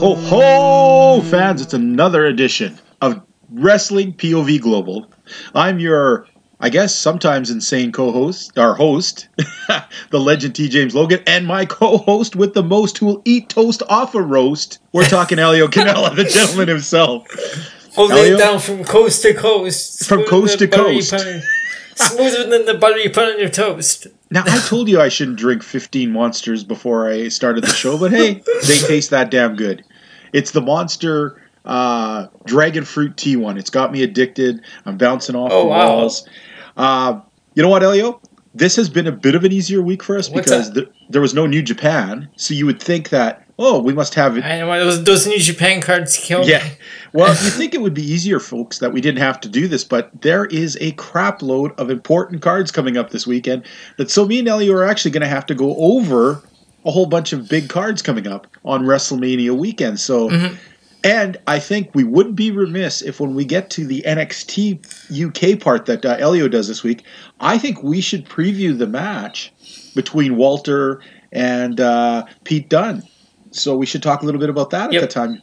Ho, ho, fans! It's another edition of Wrestling POV Global. I'm your, I guess, sometimes insane co host, our host, the legend T. James Logan, and my co host with the most who will eat toast off a roast. We're talking Elio Canella, the gentleman himself. Holding Elliot? it down from coast to coast. From coast to coast. smoother than the butter you put on your toast. Now, I told you I shouldn't drink 15 monsters before I started the show, but hey, they taste that damn good. It's the Monster uh, Dragon Fruit Tea one. It's got me addicted. I'm bouncing off Oh, the wow. walls. Uh, you know what, Elio? This has been a bit of an easier week for us What's because th- there was no New Japan, so you would think that, oh, we must have it. I know those, those New Japan cards kill me. Yeah. Well, you think it would be easier, folks, that we didn't have to do this, but there is a crap load of important cards coming up this weekend that so me and Ellie are actually going to have to go over a whole bunch of big cards coming up on WrestleMania weekend. So, and I think we wouldn't be remiss if when we get to the NXT UK part that uh, Elio does this week, I think we should preview the match between Walter and uh, Pete Dunne. So we should talk a little bit about that Yep. at the time.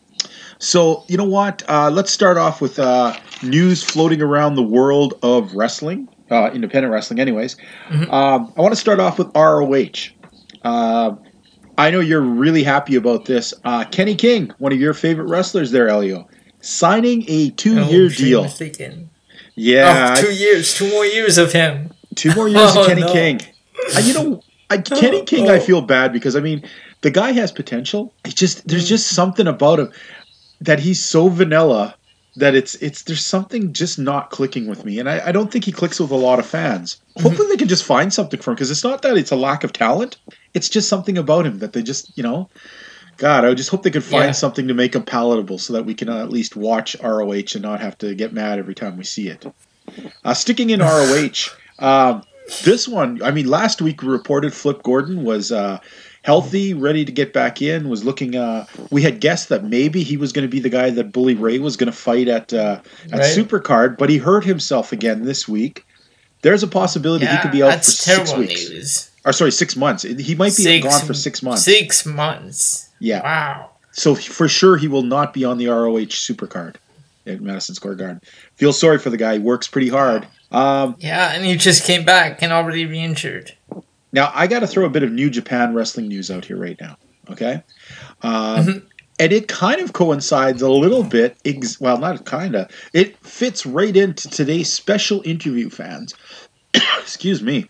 So you know what? Uh, let's start off with uh, news floating around the world of wrestling, uh, independent wrestling. Anyways, um, I want to start off with ROH. Uh, I know you're really happy about this. Uh, Kenny King, one of your favorite wrestlers, there, Elio, signing a two-year Oh, deal. mistaken. Yeah, oh, two years, two more years of him. Two more years Oh, of Kenny no. King. And you know, I, Kenny King, I oh. feel bad because I mean, the guy has potential. He just there's just something about him that he's so vanilla that it's it's there's something just not clicking with me, and I, I don't think he clicks with a lot of fans. Hopefully, they can just find something for him because it's not that it's a lack of talent. It's just something about him that they just you know. God, I just hope they could find Yeah. something to make him palatable so that we can at least watch ROH and not have to get mad every time we see it. Uh, sticking in ROH, um, this one, I mean, last week we reported Flip Gordon was uh, healthy, ready to get back in. Was looking. Uh, we had guessed that maybe he was going to be the guy that Bully Ray was going to fight at uh, at Right. Supercard, but he hurt himself again this week. There's a possibility he could be out for six weeks. news. Or sorry, six months. He might be Six- gone for six months. Six months. Yeah. Wow. So for sure, he will not be on the ROH Supercard at Madison Square Garden. Feel sorry for the guy. He works pretty hard. Um, Yeah, and he just came back and already re-injured. Now, I got to throw a bit of New Japan wrestling news out here right now. Okay. Um, Mhm. And it kind of coincides a little bit, ex- well, not kind of, it fits right into today's special interview, fans. Excuse me.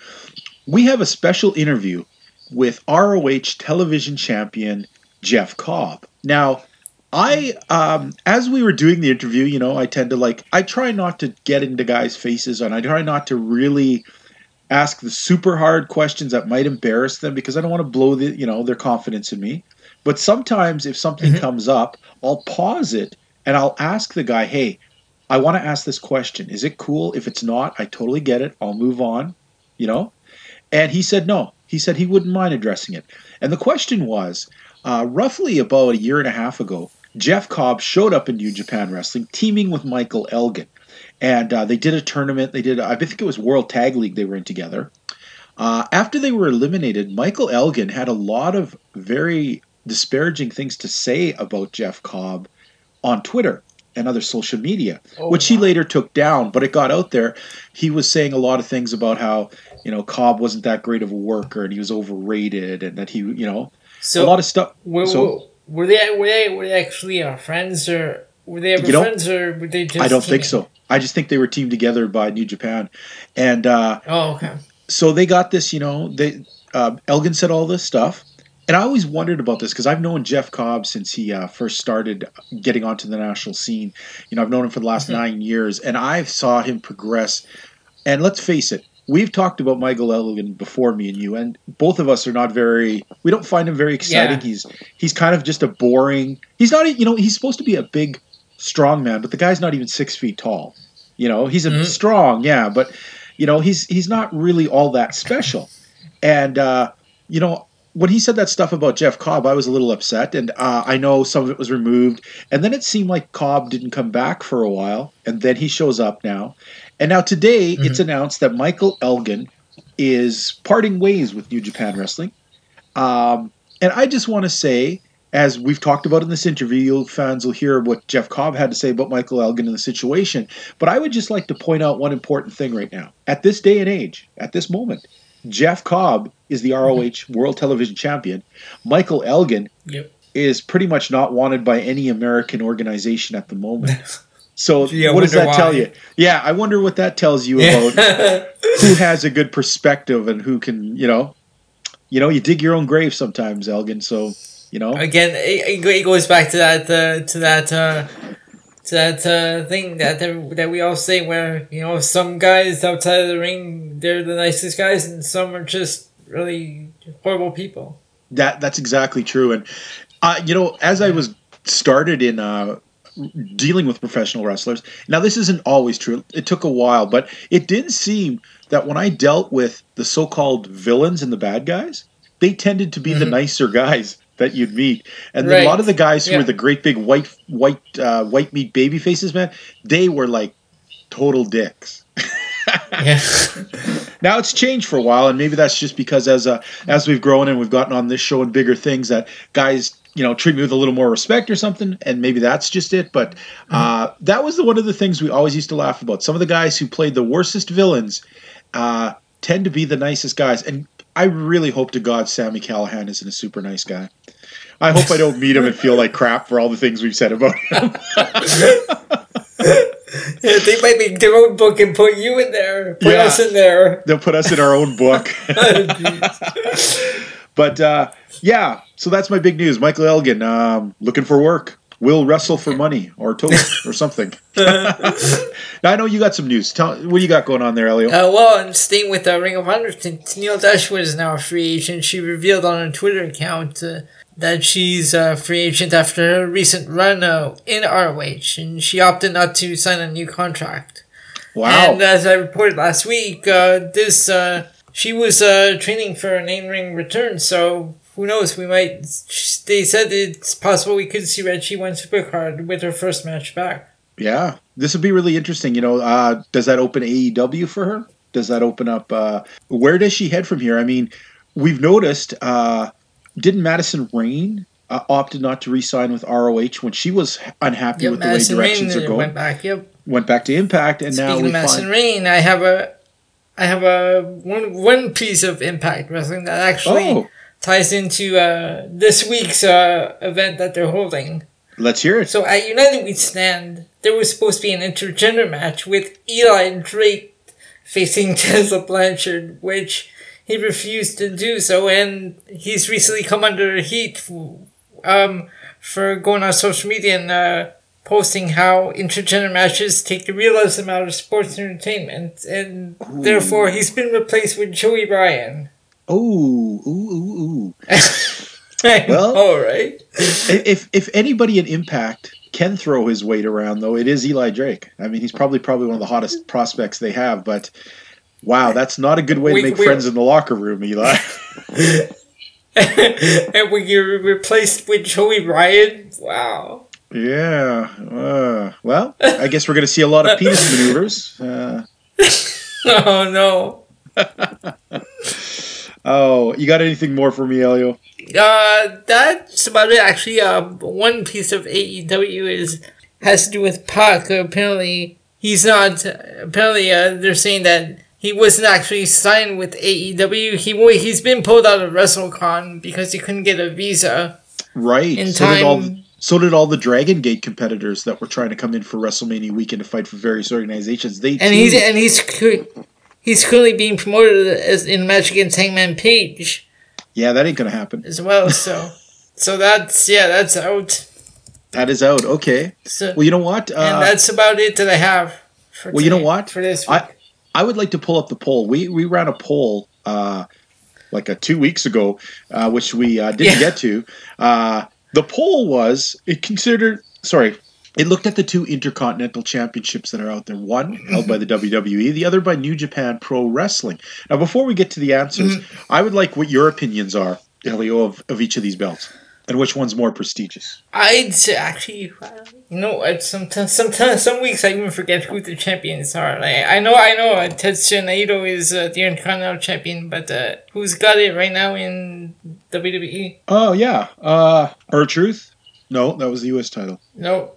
We have a special interview with ROH television champion Jeff Cobb. Now, I, um, as we were doing the interview, you know, I tend to like, I try not to get into guys' faces and I try not to really ask the super hard questions that might embarrass them because I don't want to blow the, you know, their confidence in me. But sometimes if something Mhm. comes up, I'll pause it and I'll ask the guy, "Hey, I want to ask this question. Is it cool? If it's not, I totally get it. I'll move on." You know? And he said no. He said he wouldn't mind addressing it. And the question was, uh, roughly about a year and a half ago, Jeff Cobb showed up in New Japan Wrestling, teaming with Michael Elgin, and uh, they did a tournament. They did, I think it was World Tag League. They were in together. Uh, after they were eliminated, Michael Elgin had a lot of very disparaging things to say about Jeff Cobb on Twitter and other social media, Oh, which he wow. later took down. But it got out there. He was saying a lot of things about how you know Cobb wasn't that great of a worker and he was overrated and that he you know So a lot of stuff. were, so- were they were they were they actually our friends or Were they ever You know, friends or were they just? I don't think so. I just think they were teamed together by New Japan, and uh, Oh, okay. so they got this. You know, they uh, Elgin said all this stuff, and I always wondered about this because I've known Jeff Cobb since he uh, first started getting onto the national scene. You know, I've known him for the last Mhm. nine years, and I've saw him progress. And let's face it, we've talked about Michael Elgin before, me and you, and both of us are not very. We don't find him very exciting. Yeah. He's he's kind of just a boring. He's not. You know, he's supposed to be a big, strong man, but the guy's not even six feet tall. You know, he's a Mhm. strong, yeah, but you know, he's he's not really all that special. And uh, you know, when he said that stuff about Jeff Cobb, I was a little upset, and uh, I know some of it was removed. And then it seemed like Cobb didn't come back for a while, and then he shows up now. And now today, it's announced that Michael Elgin is parting ways with New Japan Wrestling. Um, and I just want to say, as we've talked about in this interview, you fans will hear what Jeff Cobb had to say about Michael Elgin and the situation. But I would just like to point out one important thing right now. At this day and age, at this moment, Jeff Cobb is the ROH World Television Champion. Michael Elgin Yep. is pretty much not wanted by any American organization at the moment. So Gee, what does that tell you? Yeah, I wonder what that tells you about who has a good perspective and who can, you know, you know, you dig your own grave sometimes, Elgin. So, you know, Again, it, it goes back to that uh, to that uh, to that uh, thing that that we all say where you know some guys outside of the ring they're the nicest guys and some are just really horrible people. that that's exactly true. And uh, you know, as I was started in uh, dealing with professional wrestlers, now this isn't always true. It took a while, but it did seem that when I dealt with the so-called villains and the bad guys, they tended to be the Mhm. nicer guys that you'd meet. And then a lot of the guys who Yeah. were the great big white white uh, white meat baby faces, man, they were like total dicks. Yeah. Now it's changed for a while, and maybe that's just because as uh, as we've grown and we've gotten on this show and bigger things, that guys you know treat me with a little more respect or something, and maybe that's just it. But uh, that was the, one of the things we always used to laugh about. Some of the guys who played the worstest villains uh, tend to be the nicest guys, and I really hope to God Sammy Callahan isn't a super nice guy. I hope I don't meet him and feel like crap for all the things we've said about him. Yeah, they might make their own book and put you in there, put Yeah. us in there. They'll put us in our own book. But uh, yeah, so that's my big news. Michael Elgin, um, looking for work. Will wrestle for money or toast or something. now I know you got some news. Tell what do you got going on there, Elio? Uh, well, and staying with uh, Ring of Honor, Tenille Dashwood is now a free agent. She revealed on her Twitter account uh, that she's a free agent after her recent run uh, in ROH, and she opted not to sign a new contract. wow. And as I reported last week, uh, this uh, she was uh, training for an in-ring return, so who knows? We might. They said it's possible we could see Red She One Supercard with her first match back. yeah, this would be really interesting. You know, uh, does that open AEW for her? Does that open up? Uh, where does she head from here? I mean, we've noticed. Uh, didn't Madison Rayne uh, opted not to re-sign with ROH when she was unhappy Yep, with the Madison way Rain directions are going? went back. Yep. went back to Impact, and now Speaking we of Madison find. Rain, I have a, I have a one one piece of Impact Wrestling that actually Oh, ties into uh, this week's uh, event that they're holding. let's hear it. So at United We Stand, there was supposed to be an intergender match with Eli Drake facing Tessa Blanchard, which he refused to do so, and he's recently come under heat um, for going on social media and uh, posting how intergender matches take the realism out of sports entertainment, and therefore he's been replaced with Joey Ryan. Oh, ooh, ooh, ooh. Well- all right. if if anybody in Impact can throw his weight around, though, it is Eli Drake. I mean, he's probably probably one of the hottest prospects they have. But wow, that's not a good way We- to make we- friends in the locker room, Eli. and when you're replaced with Joey Ryan, wow. yeah. Uh, well, I guess we're going to see a lot of penis maneuvers. Uh, Oh no. Oh, you got anything more for me, Elio? Uh, that's about it. Actually, uh, one piece of AEW is has to do with Pac. Apparently, he's not. Apparently, uh, they're saying that he wasn't actually signed with AEW. He he's been pulled out of WrestleCon because he couldn't get a visa Right. in so did all time So did all the Dragon Gate competitors that were trying to come in for WrestleMania weekend to fight for various organizations. They And too- he's and he's he's currently being promoted as in a match against Hangman Page yeah, that ain't gonna happen. as well. So so that's yeah, that's out. That is out. Okay. So Well, you know what? and Uh, that's about it that I have. For Well, you know what? For this I- I would like to pull up the poll. We we ran a poll uh, like a two weeks ago, uh, which we uh, didn't Yeah. get to. Uh, the poll was it considered sorry. It looked at the two intercontinental championships that are out there. One held by the WWE, the other by New Japan Pro Wrestling. Now, before we get to the answers, I would like what your opinions are, Elio, of, of each of these belts, and which one's more prestigious. I'd say actually, you know, what, sometimes, sometimes, some weeks I even forget who the champions are. Like I know, I know, uh, Tetsuya Naito is uh, the Intercontinental Champion, but uh, who's got it right now in? WWE? Oh yeah, uh, R-Truth. No, that was the U.S. title. No.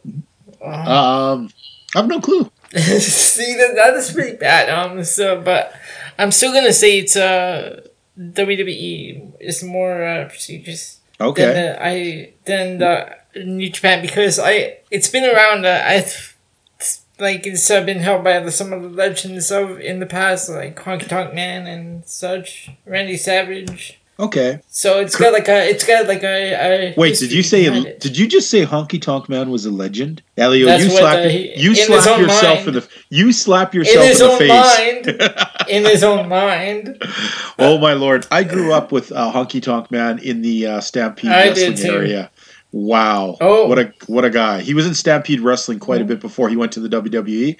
Um, I have no clue. See that that is pretty bad. Um. So, but I'm still gonna say it's uh WWE is more uh, prestigious. Okay. than the, I than the New Japan because I it's been around. Uh, I like it's uh, been held by the, some of the legends of in the past, like Honky Tonk Man and such, Randy Savage. Okay. So it's got like a it's got like a, a Wait, did you say behind did you just say Honky Tonk Man was a legend? Elio, That's you what slap the- you slap yourself mind. in the you slap in yourself in, his the own face. mind? in his own mind. oh my lord! I grew up with uh, Honky Tonk Man in the uh, Stampede I wrestling too. area. Wow! Oh. what a what a guy! He was in Stampede wrestling quite a bit before he went to the WWE.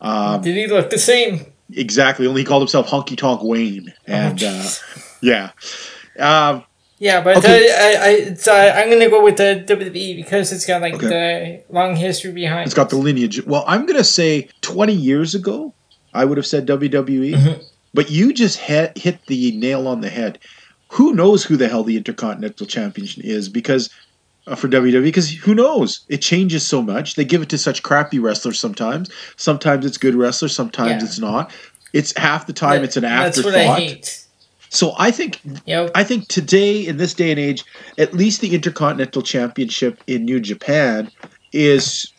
Um, Did he look the same? exactly. Only he called himself Honky Tonk Wayne, and oh, uh, yeah. Um, Yeah, but Okay. uh, I, I, uh, I'm gonna go with the WWE because it's got like Okay. the long history behind. It's got the lineage. Well, I'm going to say 20 years ago, I would have said WWE, Mhm. but you just hit, hit the nail on the head. Who knows who the hell the Intercontinental Champion is? Because uh, for WWE, because who knows? It changes so much. They give it to such crappy wrestlers sometimes. Sometimes it's good wrestlers. Sometimes Yeah. it's not. It's half the time. It's an That's afterthought. what I hate. So I think Yep. I think today, in this day and age, at least the Intercontinental Championship in New Japan is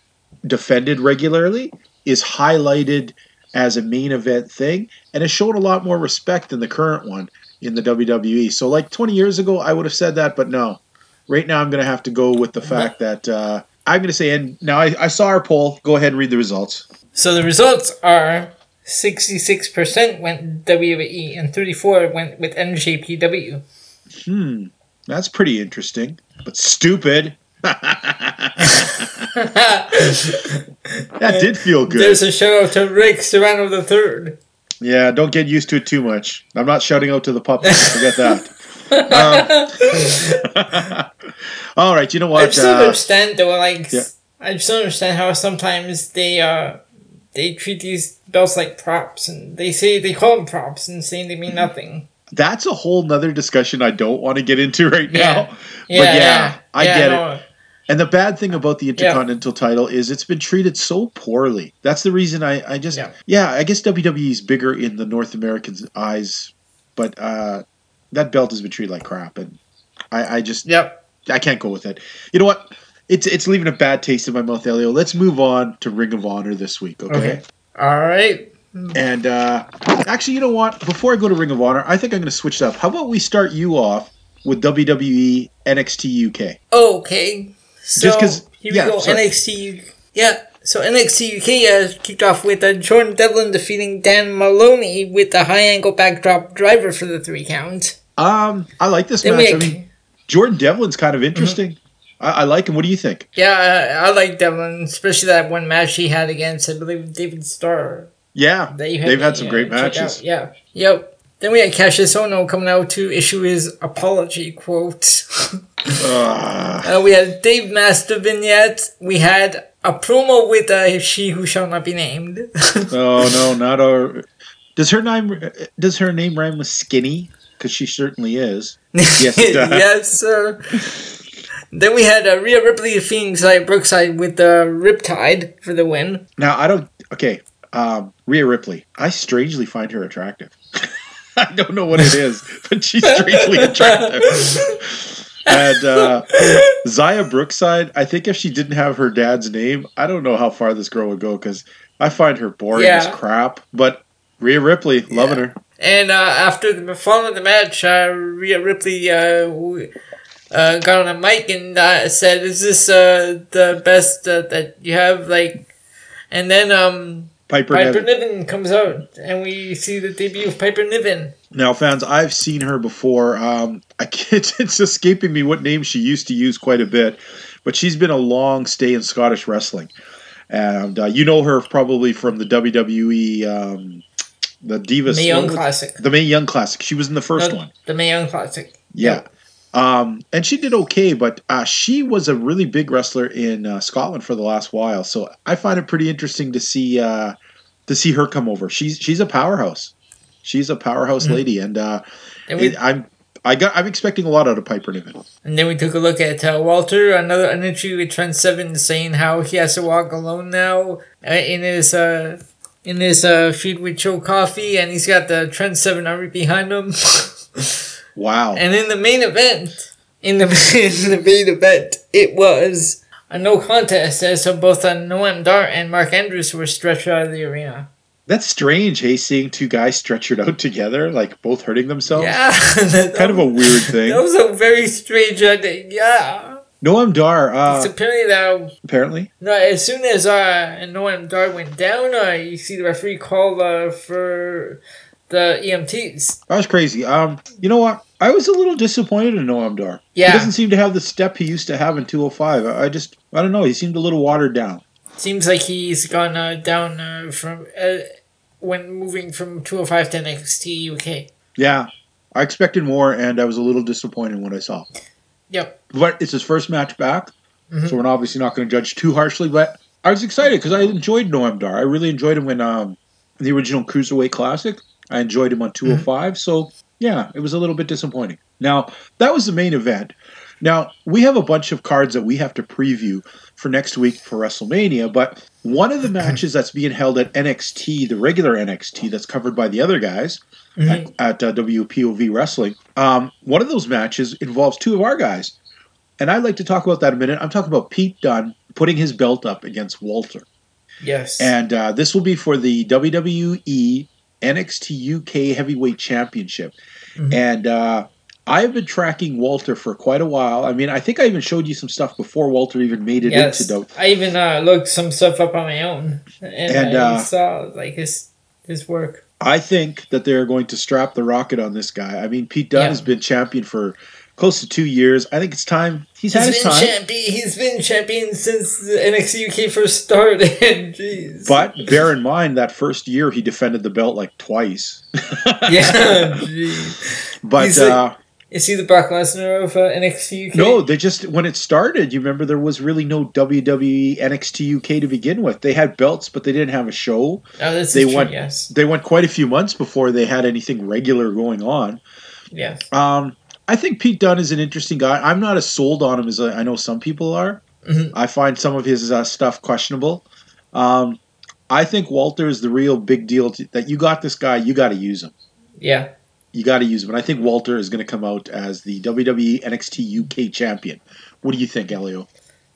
defended regularly, is highlighted as a main event thing, and has shown a lot more respect than the current one in the WWE. So, like 20 years ago, I would have said that, but no. Right now, I'm going to have to go with the fact that uh, I'm going to say, and now I, I saw our poll. Go ahead and read the results. So the results are 66% went WWE and 34 went with NJPW. Hmm, that's pretty interesting, but stupid. that did feel good. There's a shout out to Rick Serrano the third. Yeah, don't get used to it too much. I'm not shouting out to the puppet. Forget that. Um, all right, you know what? I just don't Uh, understand though, like yeah. I just don't understand how sometimes they uh they treat these belts like props and they say they call them props and saying they Mm-hmm. mean nothing. that's a whole nother discussion I don't want to get into right now. Yeah. But Yeah, yeah, I yeah, get it. And the bad thing about the Intercontinental title is it's been treated so poorly. That's the reason I, I just Yeah. yeah. I guess WWE is bigger in the North Americans' eyes, but uh, that belt has been treated like crap, and I, I just Yep. I can't go with it. You know what? It's it's leaving a bad taste in my mouth, Elio. Let's move on to Ring of Honor this week, okay? Okay. All right. And uh, actually, you know what? Before I go to Ring of Honor, I think I'm going to switch it up. How about we start you off with WWE NXT UK? Okay. So Just 'cause- here we yeah, go. sorry. NXT. Yeah. So NXT UK uh, kicked off with uh, Jordan Devlin defeating Dan Moloney with a high angle backdrop driver for the three count. Um, I like this Then match. we I mean, Jordan Devlin's kind of interesting. I, I like him. What do you think? yeah, I, I like Devlin, especially that one match he had against I believe David Starr. Yeah, That you they've had some uh, great matches. Yeah. Yep. Then we had Kassius Ohno coming out to issue his apology quote. Ugh. Uh, we had Dave Mastiff vignette. We had a promo with uh, She Who Shall Not Be Named. oh no, not our. Does her name does her name rhyme with skinny? Because she certainly is. Yes, yes, sir. Then we had uh, Rhea Ripley defeating Xia Brookside with the Riptide for the win. Now I don't. Okay, um, Rhea Ripley. I strangely find her attractive. I don't know what it is, but she's strangely attractive. And uh, Xia Brookside, I think if she didn't have her dad's name, I don't know how far this girl would go because I find her boring Yeah. as crap. But Rhea Ripley, loving her. And uh, after the following the match, uh, Rhea Ripley uh, uh, got on a mic and uh, said, "Is this uh, the best uh, that you have?" Like, and then um, Piper, Piper Niven. Niven comes out, and we see the debut of Piper Niven. Now, fans, I've seen her before. Um, I can't, it's escaping me what name she used to use quite a bit, but she's been a long stay in Scottish wrestling, and uh, you know her probably from the WWE, um, the Divas, Mae Young Classic. the Mae Young Classic. She was in the first No, one. The Mae Young Classic. Yeah. Um, and she did okay, but uh, she was a really big wrestler in uh, Scotland for the last while. So I find it pretty interesting to see uh, to see her come over. She's she's a powerhouse. She's a powerhouse Mhm. lady, and uh, And we it- I'm I got I'm expecting a lot out of Piper Niven. And then we took a look at uh, Walter, another an interview with Trent Seven, saying how he has to walk alone now uh, in his uh, in his uh, feud with Joe Coffey, and he's got the Trent Seven army behind him. Wow. and in the main event, in the in the main event, it was a no contest as so both uh, Noam Dar and Mark Andrews were stretched out of the arena. That's strange, hey, seeing two guys stretchered out together, like both hurting themselves. Yeah, that, Kind of a weird thing. That was a very strange. Uh, thing. yeah, Noam Dar, it's uh, apparently that apparently. No, as soon as uh Noam Dar went down, uh, you see the referee call uh, for the EMTs. That was crazy. Um, you know what? I was a little disappointed in Noam Dar. Yeah. He doesn't seem to have the step he used to have in 205. I I just, I don't know. He seemed a little watered down. Seems like he's gone uh, down uh, from uh, when moving from 205 to NXT UK. Yeah. I expected more, and I was a little disappointed when I saw. Yep. But it's his first match back, Mhm. so we're obviously not going to judge too harshly. But I was excited because I enjoyed Noam Dar. I really enjoyed him when um, the original Cruiserweight Classic. I enjoyed him on 205. So yeah, it was a little bit disappointing. Now that was the main event. Now we have a bunch of cards that we have to preview for next week for WrestleMania. But one of the matches that's being held at NXT, the regular NXT, that's covered by the other guys Mhm. at, at uh, WPOV Wrestling. Um, one of those matches involves two of our guys. And I'd like to talk about that a minute. I'm talking about Pete Dunne putting his belt up against Walter. Yes. And uh, this will be for the WWE NXT UK Heavyweight Championship. Mhm. And uh, I've been tracking Walter for quite a while. I mean, I think I even showed you some stuff before Walter even made it yes. into the. I even uh, looked some stuff up on my own, and, And, I uh, saw like his his work. I think that they're going to strap the rocket on this guy. I mean, Pete Dunne Yeah. has been champion for close to two years. I think it's time. He's, He's had been his time. champion. He's been champion since the NXT UK first started. Jeez. But bear in mind that first year he defended the belt like twice. yeah. Jeez. But He's like- uh, Is he the Brock Lesnar of uh, NXT UK? no, they just when it started, you remember there was really no WWE NXT UK to begin with. They had belts, but they didn't have a show. Oh, this they is true, went- yes. They went quite a few months before they had anything regular going on. Yes. Um, I think Pete Dunne is an interesting guy. I'm not as sold on him as I I know some people are. Mhm. I find some of his uh, stuff questionable. Um, I think Walter is the real big deal. To, that you got this guy, you got to use him. Yeah. You got to use him. And I think Walter is going to come out as the WWE NXT UK champion. What do you think, Elio?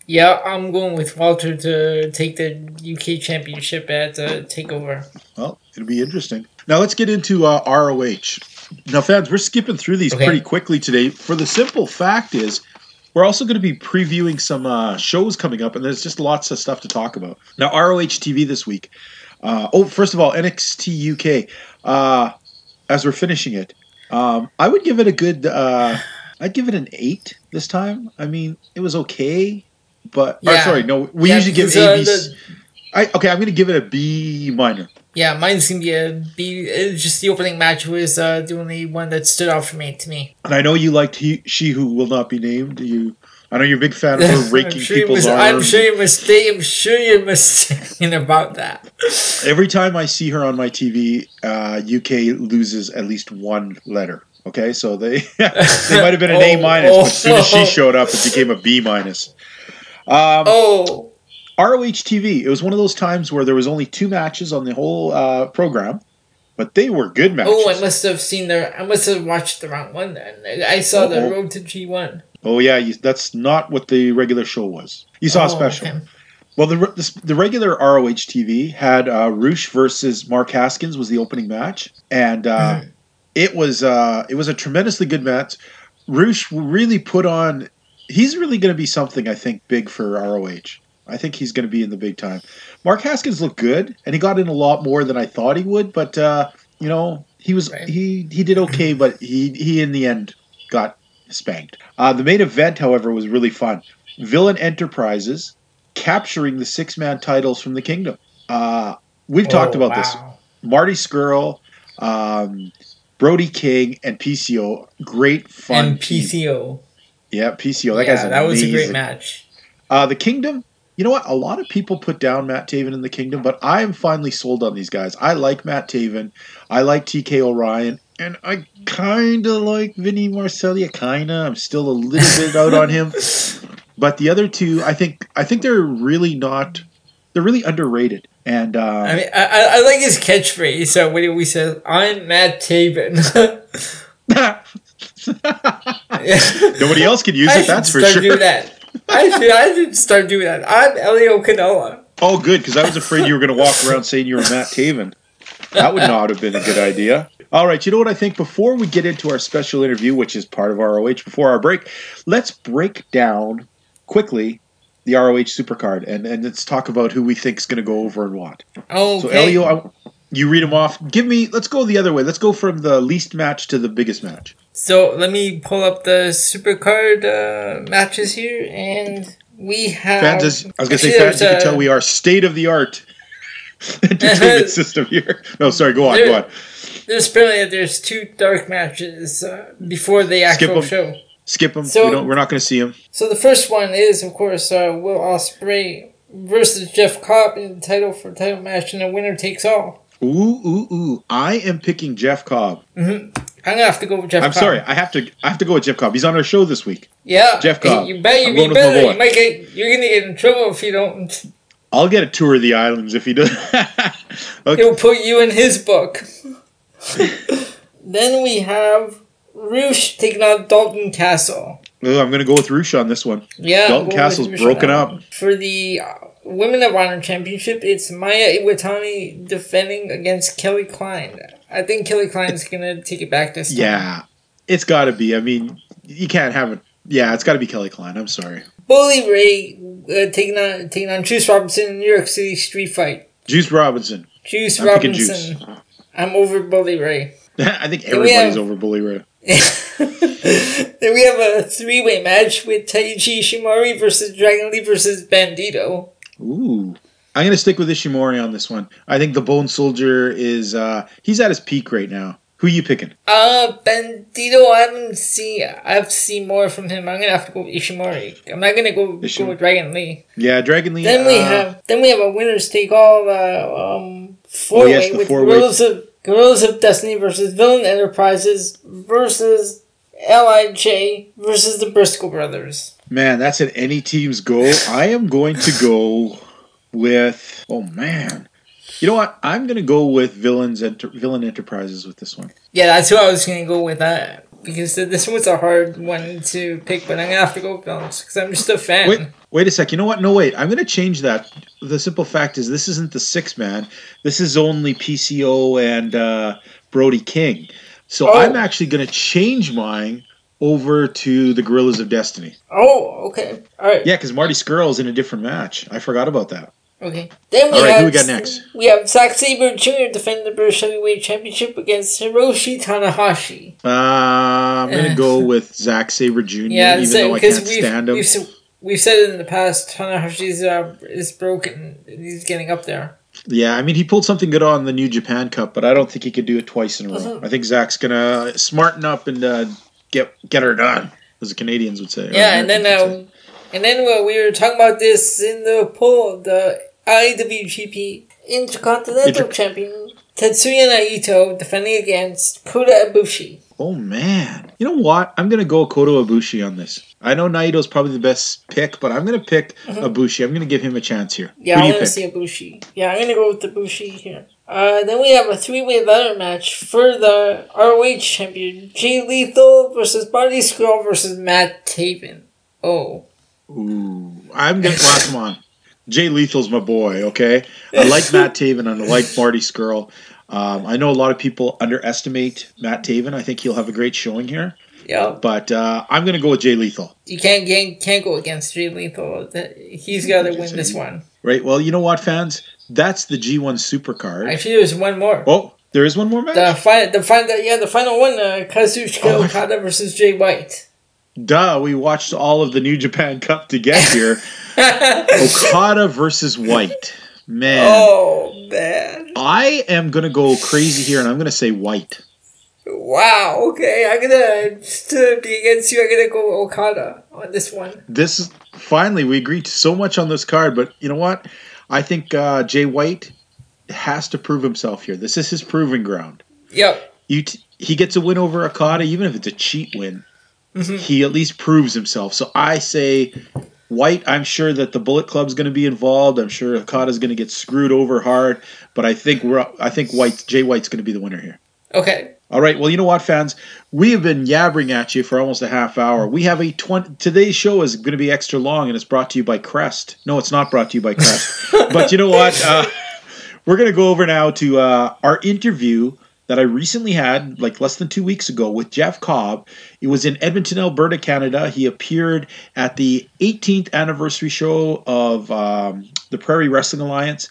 Yeah, I'm going with Walter to take the UK Championship at uh, Takeover. Well, it'll be interesting. Now let's get into uh, ROH. Now, fans, we're skipping through these Okay. pretty quickly today. For the simple fact is, we're also going to be previewing some uh, shows coming up, and there's just lots of stuff to talk about. Now, ROH TV this week. Uh, oh, first of all, NXT UK. Uh, as we're finishing it, um, I would give it a good. Uh, I'd give it an eight this time. I mean, it was okay, but Yeah. sorry, no, we Yeah, usually give A, B, the- I, okay, I'm going to give it a B minor. Yeah, mine's gonna be a B. It's just the opening match was uh, the only one that stood out for me to me. And I know you liked he, she who will not be named. You, I know you're a big fan of her raking sure people's mis- arms. I'm sure you're mistaken. I'm sure you're mistaken about that. Every time I see her on my TV, uh, UK loses at least one letter. Okay, so they they might have been an A Oh, minus, but as soon as oh. she showed up, it became a B minus. Um, Oh, ROH TV. It was one of those times where there was only two matches on the whole uh, program, but they were good matches. oh! I must have seen the. I must have watched the wrong one then. I saw the Uh-oh. Road to G one. Oh yeah, you, that's not what the regular show was. You saw a Oh, special. okay. Well, the, the the regular ROH TV had uh, Rush versus Mark Haskins was the opening match, and uh, Mhm. it was uh, it was a tremendously good match. Rush really put on. He's really going to be something I think big for ROH. I think he's going to be in the big time. Mark Haskins looked good, and he got in a lot more than I thought he would. But uh, you know, he was Right. he he did okay, but he he in the end got spanked. Uh, the main event, however, was really fun. Villain Enterprises capturing the six man titles from the Kingdom. Uh, we've talked Oh, about this. wow. Marty Scurll, um, Brody King, and PCO. Great fun. And team. PCO. Yeah, PCO. That yeah, guy's that was a great match. Uh, the Kingdom. You know what? A lot of people put down Matt Taven in the Kingdom, but I am finally sold on these guys. I like Matt Taven. I like TK O'Ryan. And I kind of like Vinny Marseglia. Kind of. I'm still a little bit out on him. But the other two, I think, I think they're really not. They're really underrated. And uh, I mean, I, I, like his catchphrase. So when we said, "I'm Matt Taven," nobody else can use I it. That's for sure. doing that. I should, I should start doing that. I'm Elio Canola. Oh, good, because I was afraid you were going to walk around saying you were Matt Taven. That would not have been a good idea. All right, you know what I think? Before we get into our special interview, which is part of ROH before our break, let's break down quickly the ROH Supercard and, and let's talk about who we think is going to go over and what. Okay. So, Elio, I, you read them off. Give me, let's go the other way. Let's go from the least match to the biggest match. So let me pull up the supercard uh, matches here, and we have. I was going to say, fans, you can tell we are state of the art entertainment system here. No, sorry, go on, There- go on. There's apparently there's two dark matches uh, before the actual show. Skip them. So- we don't, we're not going to see them. So the first one is, of course, uh, Will Ospreay versus Jeff Cobb in the title for title match, and the winner takes all. Ooh, ooh, ooh! I am picking Jeff Cobb. Mm-hmm. I'm gonna have to go with Jeff. I'm Cobb. sorry, I have to. I have to go with Jeff Cobb. He's on our show this week. Yeah, Jeff Cobb. You bet. You, I'm you going with my better. You might get. You're gonna get in trouble if you don't. I'll get a tour of the islands if he does. okay. He'll put you in his book. then we have Rush taking on Dalton Castle. Ooh, I'm going to go with Rush on this one. Yeah, Dalton Castle's broken up. For the uh, Women of Honor Championship, it's Mayu Iwatani defending against Kelly Klein. I think Kelly Klein's gonna take it back this time. Yeah, it's got to be. I mean, you can't have it. Yeah, it's got to be Kelly Klein. I'm sorry. Bully Ray uh, taking on taking on Juice Robinson in New York City street fight. Juice Robinson. Juice I'm Robinson. I'm over Bully Ray. I think everybody's have- over Bully Ray. Then we have a three way match with Taiji Ishimori versus Dragon Lee versus Bandito. Ooh. I'm going to stick with Ishimori on this one. I think the Bone Soldier is. uh He's at his peak right now. Who are you picking? Uh, Bandito, I haven't seen. I've seen more from him. I'm gonna have to go with Ishimori. I'm not gonna go, Ishim- go with Dragon Lee. Yeah, Dragon Lee. Then we uh, have then we have a winners take all uh, um four Oh, yes, the with four-way. Guerrillas of Guerrillas of Destiny versus Villain Enterprises versus Lij versus the Briscoe brothers. Man, that's an any team's go. I am going to go with. Oh man, you know what? I'm going to go with villains enter, villain enterprises with this one. Yeah, that's who I was gonna go with that because this was a hard one to pick, but I'm gonna have to go with Villains because I'm just a fan. Wait, wait a sec. You know what? No, wait. I'm going to change that. The simple fact is, this isn't the six man. This is only PCO and uh, Brody King. So Oh. I'm actually going to change mine over to the Guerrillas of Destiny. Oh, okay, all right. Yeah, because Marty Scurll's in a different match. I forgot about that. Okay. Then we All right, have who we got next? We have Zack Sabre Jr. defending the British Heavyweight Championship against Hiroshi Tanahashi. Uh, I'm going to go with Zack Sabre Jr. Yeah, even so, though I can't we've, stand him. we've we've said it in the past. Tanahashi's uh, is broken. He's getting up there. Yeah, I mean, he pulled something good on the New Japan Cup, but I don't think he could do it twice in a row. I think Zach's gonna smarten up and uh, get get her done, as the Canadians would say. Yeah, and then uh, and then uh, we were talking about this in the poll. The IWGP Intercontinental Inter- Champion Tetsuya Naito defending against Kota Ibushi. Oh man. You know what? I'm gonna go Kota Ibushi on this. I know Naito's probably the best pick, but I'm gonna pick Ibushi. I'm gonna give him a chance here. Yeah, I'm gonna pick? see Ibushi. Yeah, I'm gonna go with Ibushi here. Uh, then we have a three-way ladder match for the ROH champion: Jay Lethal versus Marty Scurll versus Matt Taven. Oh, Ooh, I'm gonna well, come on. Jay Lethal's my boy. Okay, I like Matt Taven and I like Marty Scurll. Um, I know a lot of people underestimate Matt Taven. I think he'll have a great showing here, yeah. but uh, I'm gonna go with Jay Lethal. You can't can't, can't go against Jay Lethal. He's got to win this one. Right. Well, you know what, fans? That's the G1 Supercard. Actually, there's one more. Oh, there is one more match. The final, the final, yeah, the final one: uh, Kazuchika Oh, Okada versus Jay White. Duh, we watched all of the New Japan Cup to get here. Okada versus White. Man, Oh man! I am gonna go crazy here, and I'm gonna say White. Wow. Okay, I'm gonna to be against you. I'm gonna go Okada on this one. This is finally we agreed so much on this card, but you know what? I think uh, Jay White has to prove himself here. This is his proving ground. Yep. You t- he gets a win over Okada, even if it's a cheat win. He at least proves himself. So I say White. I'm sure that the Bullet Club's going to be involved. I'm sure Okada's going to get screwed over hard. But I think we're I think White Jay White's going to be the winner here. Okay. All right. Well, you know what, fans? We have been yabbering at you for almost a half hour. We have a 20. Today's show is going to be extra long, and it's brought to you by Crest. No, it's not brought to you by Crest. but you know what? Uh, we're going to go over now to uh, our interview that I recently had, like less than two weeks ago, with Jeff Cobb. It was in Edmonton, Alberta, Canada. He appeared at the 18th anniversary show of um, the Prairie Wrestling Alliance.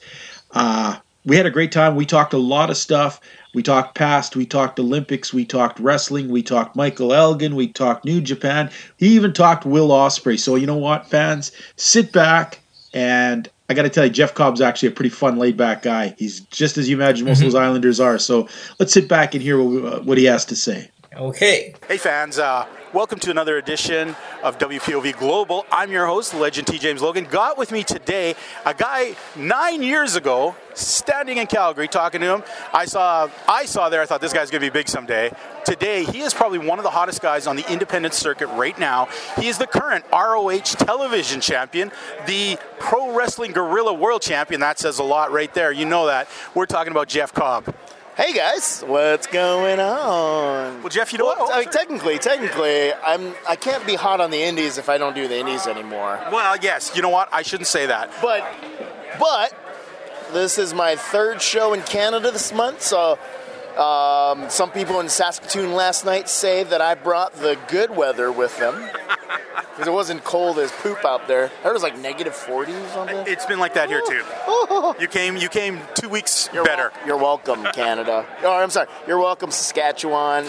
Uh, we had a great time. We talked a lot of stuff. We talked past, we talked Olympics, we talked wrestling, we talked Michael Elgin, we talked New Japan. He even talked Will Ospreay. So you know what, fans, sit back and I got to tell you, Jeff Cobb's actually a pretty fun, laid back guy. He's just as you imagine most of those Islanders are. So let's sit back and hear what, what he has to say. Okay. Hey fans, uh, welcome to another edition of WPOV Global. I'm your host, Legend T. James Logan. Got with me today a guy nine years ago, standing in Calgary, talking to him. I saw, I saw there. I thought this guy's gonna be big someday. Today, he is probably one of the hottest guys on the independent circuit right now. He is the current ROH television champion, the Pro Wrestling Guerrilla World Champion. That says a lot right there. You know that. We're talking about Jeff Cobb. Hey guys, what's going on? Well, Jeff, you know what? Oh, I mean, technically, technically, I'm I can't be hot on the indies if I don't do the indies anymore. Well, yes. You know what? I shouldn't say that. But, but this is my third show in Canada this month, so um, some people in Saskatoon last night say that I brought the good weather with them because it wasn't cold as poop out there. I heard it was like negative 40 or something. It's been like that here too. You came, you came two weeks You're better. wel- you're welcome, Canada. Oh, I'm sorry. You're welcome, Saskatchewan,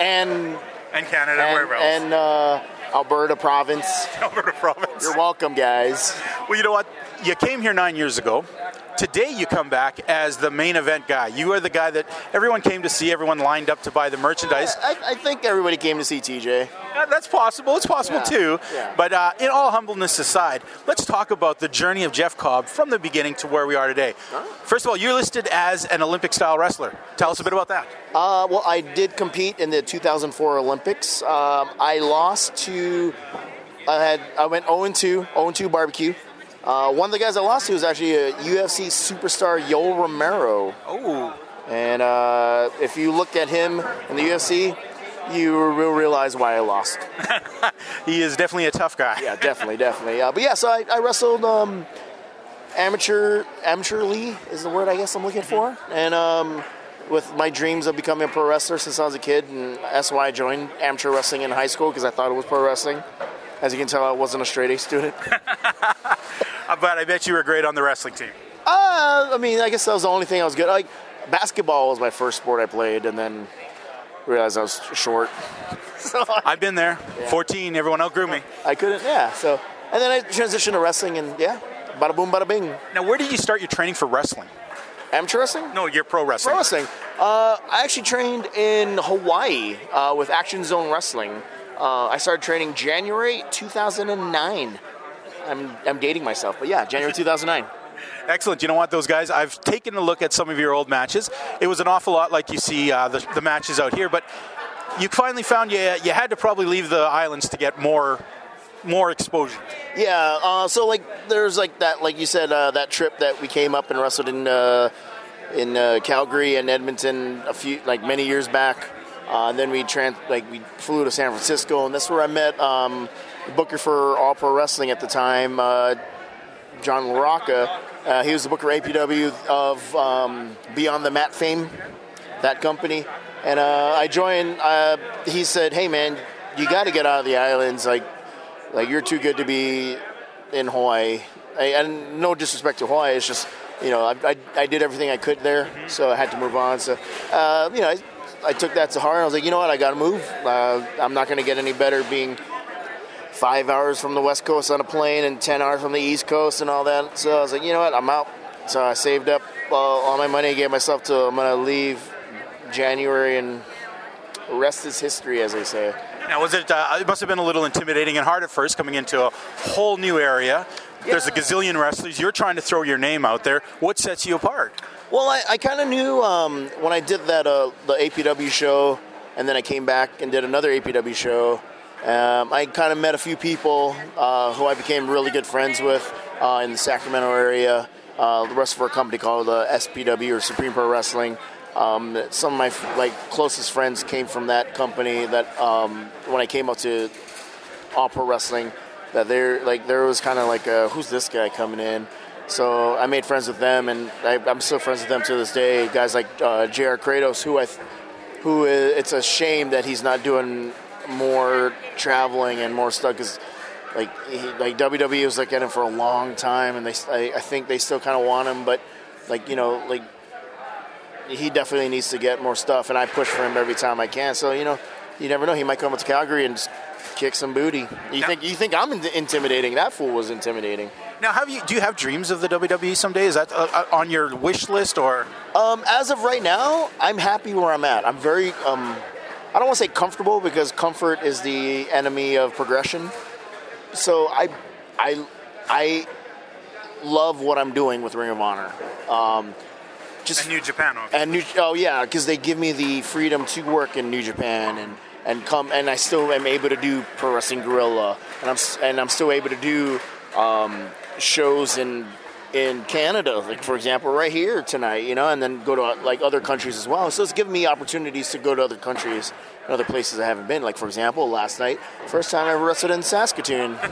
and And Canada, and, wherever else. and uh, Alberta province. Alberta province. You're welcome, guys. Well, you know what? You came here nine years ago. Today you come back as the main event guy. You are the guy that everyone came to see. Everyone lined up to buy the merchandise. I, I think everybody came to see TJ. Uh, That's possible. It's possible Yeah, too. yeah. But uh, in all humbleness aside, let's talk about the journey of Jeff Cobb from the beginning to where we are today. First of all, you're listed as an Olympic-style wrestler. Tell us a bit about that. Uh, well, I did compete in the 2004 Olympics. Um, I lost to. I had. I went 0 2, 0 2 barbecue. Uh, one of the guys I lost to was actually a UFC superstar, Yoel Romero. Oh, And uh, if you look at him in the UFC, you will realize why I lost. he is definitely a tough guy. Yeah, definitely, definitely. Uh, but yeah, so I, I wrestled um, amateur, amateurly is the word I guess I'm looking for, and um, with my dreams of becoming a pro wrestler since I was a kid, and that's why I joined amateur wrestling in high school because I thought it was pro wrestling. As you can tell, I wasn't a straight A student. But I bet you were great on the wrestling team. Uh, I mean, I guess that was the only thing I was good. At. Like basketball was my first sport I played, and then realized I was short, so I've been there. 14, everyone outgrew me. I couldn't. Yeah, so and then I transitioned to wrestling, and yeah, bada boom, bada bing. Now, where did you start your training for wrestling? Amateur wrestling. No, you're pro wrestling. Pro wrestling. Uh, I actually trained in Hawaii uh, with Action Zone Wrestling. Uh, I started training January 2009. I'm, I'm dating myself, but yeah, January 2009. Excellent. You know what, those guys? I've taken a look at some of your old matches. It was an awful lot like you see uh, the, the matches out here, but you finally found you you had to probably leave the islands to get more more exposure. Yeah, uh, so like there's like that, like you said, uh, that trip that we came up and wrestled in uh, in uh, Calgary and Edmonton a few like many years back. Uh, and then we trans like we flew to San Francisco, and that's where I met um, the booker for All Pro Wrestling at the time, uh, John LaRocca. Uh, he was the booker APW of um, Beyond the Mat fame, that company. And uh, I joined. Uh, he said, "Hey man, you got to get out of the islands. Like, like you're too good to be in Hawaii. I, and no disrespect to Hawaii, it's just you know I, I, I did everything I could there, so I had to move on. So uh, you know I, I took that to heart. I was like, you know what, I got to move. Uh, I'm not going to get any better being five hours from the west coast on a plane and ten hours from the east coast and all that. So I was like, you know what, I'm out. So I saved up uh, all my money, gave myself to I'm going to leave January and rest is history, as they say. Now, was it? Uh, it must have been a little intimidating and hard at first, coming into a whole new area. There's a gazillion wrestlers. You're trying to throw your name out there. What sets you apart? Well, I, I kind of knew um, when I did that uh, the APW show, and then I came back and did another APW show. Um, I kind of met a few people uh, who I became really good friends with uh, in the Sacramento area. Uh, the rest of our company called uh, SPW or Supreme Pro Wrestling. Um, some of my like closest friends came from that company. That um, when I came up to All Pro Wrestling, that there like there was kind of like a, who's this guy coming in. So I made friends with them, and I, I'm still friends with them to this day. Guys like uh, J.R. Kratos, who I, th- who is, it's a shame that he's not doing more traveling and more stuff because like he, like WWE was like at him for a long time, and they I, I think they still kind of want him, but like you know like he definitely needs to get more stuff, and I push for him every time I can. So you know, you never know, he might come up to Calgary and just kick some booty. You think you think I'm in- intimidating? That fool was intimidating. Now, have you? Do you have dreams of the WWE someday? Is that uh, uh, on your wish list or? Um, as of right now, I'm happy where I'm at. I'm very um, I don't want to say comfortable because comfort is the enemy of progression. So I I I love what I'm doing with Ring of Honor. Um, just New Japan. and New, oh yeah, because they give me the freedom to work in New Japan and and come and I still am able to do Pro Wrestling Guerrilla and I'm and I'm still able to do um, shows in in Canada, like for example, right here tonight, you know, and then go to like other countries as well. So it's giving me opportunities to go to other countries and other places I haven't been. Like for example, last night, first time I ever wrestled in Saskatoon.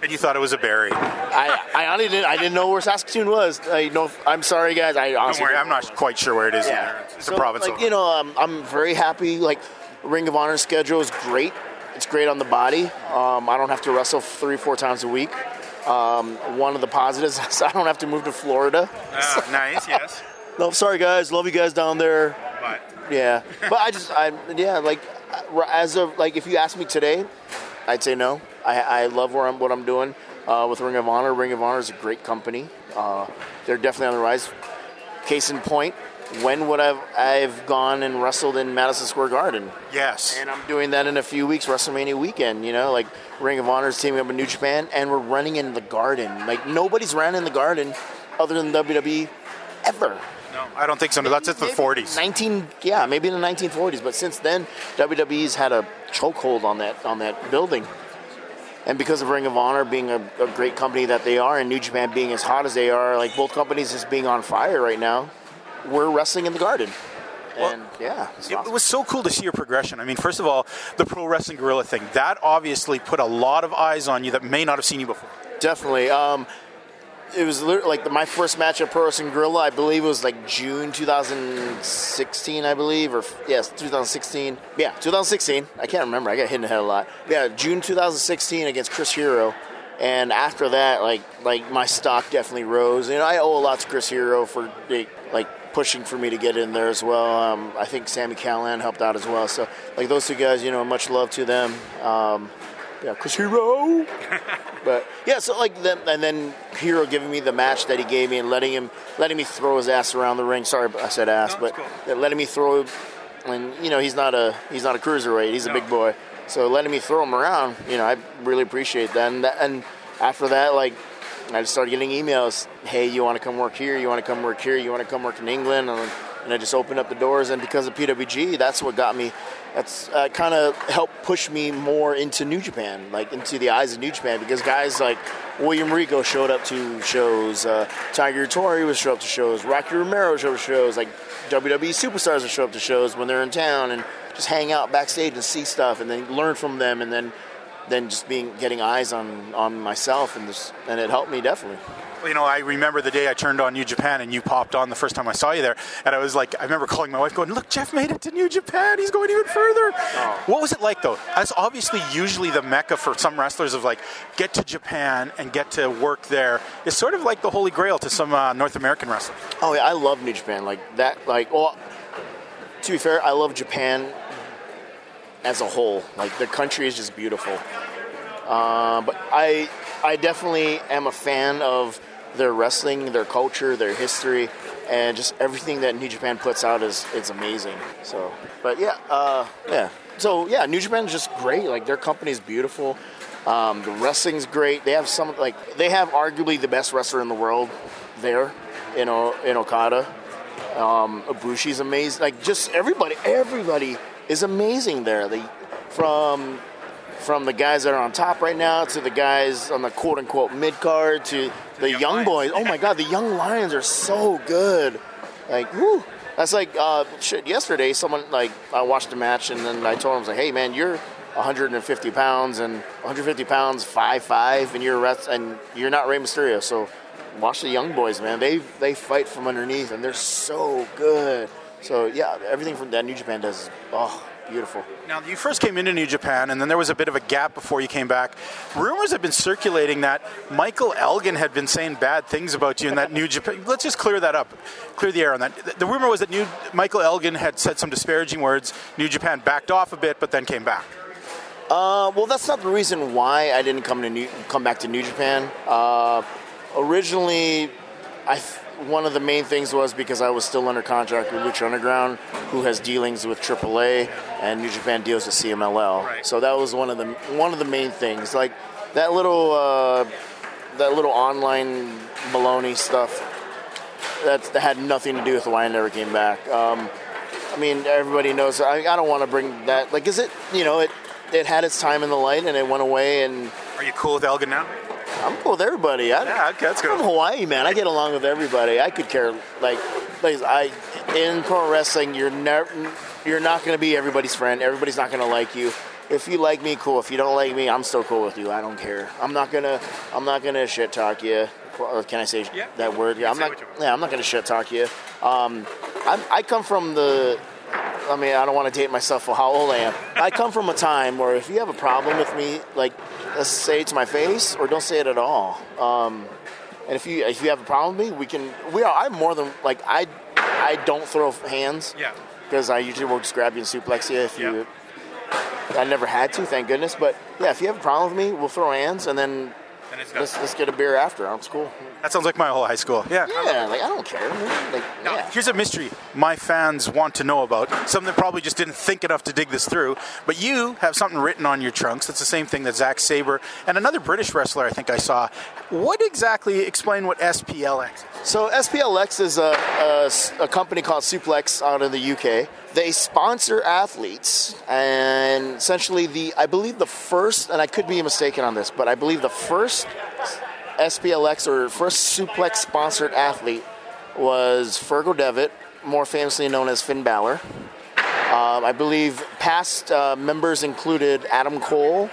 And you thought it was a berry. I, I honestly didn't I didn't know where Saskatoon was. I know I'm sorry guys. I Don't honestly worry, I'm not quite sure where it is. Yeah. Either. It's So, a province. Like you know, um, I'm very happy. Like Ring of Honor schedule is great. It's great on the body. Um, I don't have to wrestle three, four times a week. Um, one of the positives is I don't have to move to Florida. Ah, nice. Yes. No, sorry guys, love you guys down there. But Yeah, but I just, I yeah, like uh, as of like if you ask me today, I'd say no. I, I love where I'm what I'm doing uh, with Ring of Honor. Ring of Honor is a great company. Uh, they're definitely on the rise. Case in point, when would I've I've gone and wrestled in Madison Square Garden? yes. And I'm doing that in a few weeks, WrestleMania weekend. You know, like Ring of Honor is teaming up with New Japan, and we're running in the Garden. Like nobody's ran in the Garden other than WWE ever. no, I don't think so. No, that's at the 40s. 19, yeah, maybe in the 1940s. But since then, WWE's had a chokehold on that on that building. And because of Ring of Honor being a, a great company that they are, and New Japan being as hot as they are, like both companies just being on fire right now, we're wrestling in the Garden. And yeah, It awesome. was so cool to see your progression. I mean, first of all, the Pro Wrestling Guerrilla thing that obviously put a lot of eyes on you that may not have seen you before. definitely. Um, it was like the, my first match at Pro Wrestling Guerrilla. I believe it was like June 2016, I believe, or yes, 2016. Yeah, 2016. I can't remember. I got hit in the head a lot. Yeah, June 2016 against Chris Hero. And after that, like like my stock definitely rose. And I owe a lot to Chris Hero for like pushing for me to get in there as well. Um, I think Sami Callihan helped out as well. So like those two guys, you know, much love to them. Um, yeah, Chris Hero. But yeah, so like then and then Hero giving me the match that he gave me and letting him letting me throw his ass around the ring. Sorry, I said ass, No, but yeah, letting me throw. And you know he's not a he's not a cruiserweight. He's a big boy. So letting me throw him around, you know, I really appreciate that. And, that, and after that, like and I just started getting emails. Hey, you want to come work here? You want to come work here? You want to come work in England? And, and I just opened up the doors. And because of PWG, that's what got me. That's uh, kind of helped push me more into New Japan, like into the eyes of New Japan, because guys like William Rico showed up to shows, uh, Tiger Tori was showed up to shows, Rocky Romero showed up to shows, like WWE superstars would show up to shows when they're in town and just hang out backstage and see stuff, and then learn from them, and then then just being getting eyes on on myself, and this and it helped me definitely. You know, I remember the day I turned on New Japan and you popped on the first time I saw you there, and I was like, I remember calling my wife, going, "Look, Jeff made it to New Japan. He's going even further." What was it like, though? That's obviously, usually the mecca for some wrestlers of like get to Japan and get to work there. It's sort of like the holy grail to some uh, North American wrestlers. Oh yeah, I love New Japan. Like that. Like well, to be fair, I love Japan as a whole. Like the country is just beautiful. Uh, but I I definitely am a fan of their wrestling, their culture, their history, and just everything that New Japan puts out is it's amazing. So, but yeah, uh, yeah. So yeah, New Japan is just great. Like their company is beautiful. Um, the wrestling's great. They have some like they have arguably the best wrestler in the world there, in o- in Okada. Um, Ibushi's amazing. Like just everybody, everybody is amazing there. They from from the guys that are on top right now to the guys on the quote unquote mid card to the young, young boys. Oh my god, the young lions are so good. Like, whoo. That's like uh, shit. Yesterday, someone like I watched a match and then I told him, I was like, "Hey man, you're 150 pounds and 150 pounds, five five, and you're rest- and you're not Rey Mysterio. So watch the young boys, man. They they fight from underneath and they're so good. So yeah, everything from that New Japan does, is, oh, beautiful. Now, you first came into New Japan, and then there was a bit of a gap before you came back. Rumors have been circulating that Michael Elgin had been saying bad things about you in that New Japan. Let's just clear that up, clear the air on that. The rumor was that New Michael Elgin had said some disparaging words. New Japan backed off a bit, but then came back. Uh, well, that's not the reason why I didn't come to New, come back to New Japan. Uh, originally, I th- one of the main things was because I was still under contract with Lucha Underground, who has dealings with AAA, and New Japan deals with CMLL. Right. So that was one of the one of the main things. Like that little uh, that little online baloney stuff. That, that had nothing to do with why I never came back. Um, I mean, everybody knows. I, I don't want to bring that. Like, is it? You know, it it had its time in the light and it went away. And Are you cool with Elgin now? I'm cool with everybody. I, Yeah, okay, that's I'm good. Hawaii, man. I get along with everybody. I could care. Like, like I in pro wrestling, you're never, you're not going to be everybody's friend. Everybody's not going to like you. If you like me, cool. If you don't like me, I'm still cool with you. I don't care. I'm not gonna, I'm not gonna shit talk you. Or Can I say Yeah. that word? Yeah, I'm not. what you want. Yeah, I'm not gonna shit talk you. Um, I'm, I come from the. I mean, I don't want to date myself for how old I am. I come from a time where if you have a problem with me, like, let's say it to my face, or don't say it at all. Um, and if you if you have a problem with me, we can. We are. I'm more than like I. I don't throw hands Yeah. because I usually will just grab you and suplex you if Yeah. you. I never had to, thank goodness. But yeah, if you have a problem with me, we'll throw hands and then And it's let's, let's get a beer after. That's cool. That sounds like my whole high school. Yeah. Yeah, like I don't care. Like Now, yeah. here's a mystery my fans want to know about. Something probably just didn't think enough to dig this through. But you have something written on your trunks. That's the same thing that Zack Sabre and another British wrestler I think I saw. What exactly, explain what SPLX is? So SPLX is a, a, a company called Suplex out of the UK. They sponsor athletes, and essentially the I believe the first, and I could be mistaken on this, but I believe the first SPLX or first Suplex sponsored athlete was Fergal Devitt, more famously known as Finn Balor. Um, I believe past uh, members included Adam Cole.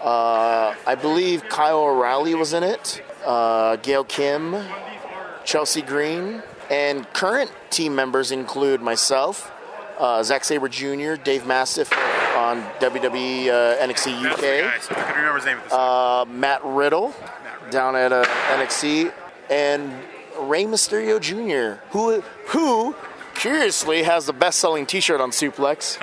Uh, I believe Kyle O'Reilly was in it. Uh, Gail Kim, Chelsea Green, and current team members include myself, uh, Zack Sabre Jr., Dave Mastiff on WWE uh, NXT UK, I can remember his name. At uh, Matt Riddle down at uh, NXT, and Rey Mysterio Jr., who who curiously has the best-selling T-shirt on Suplex.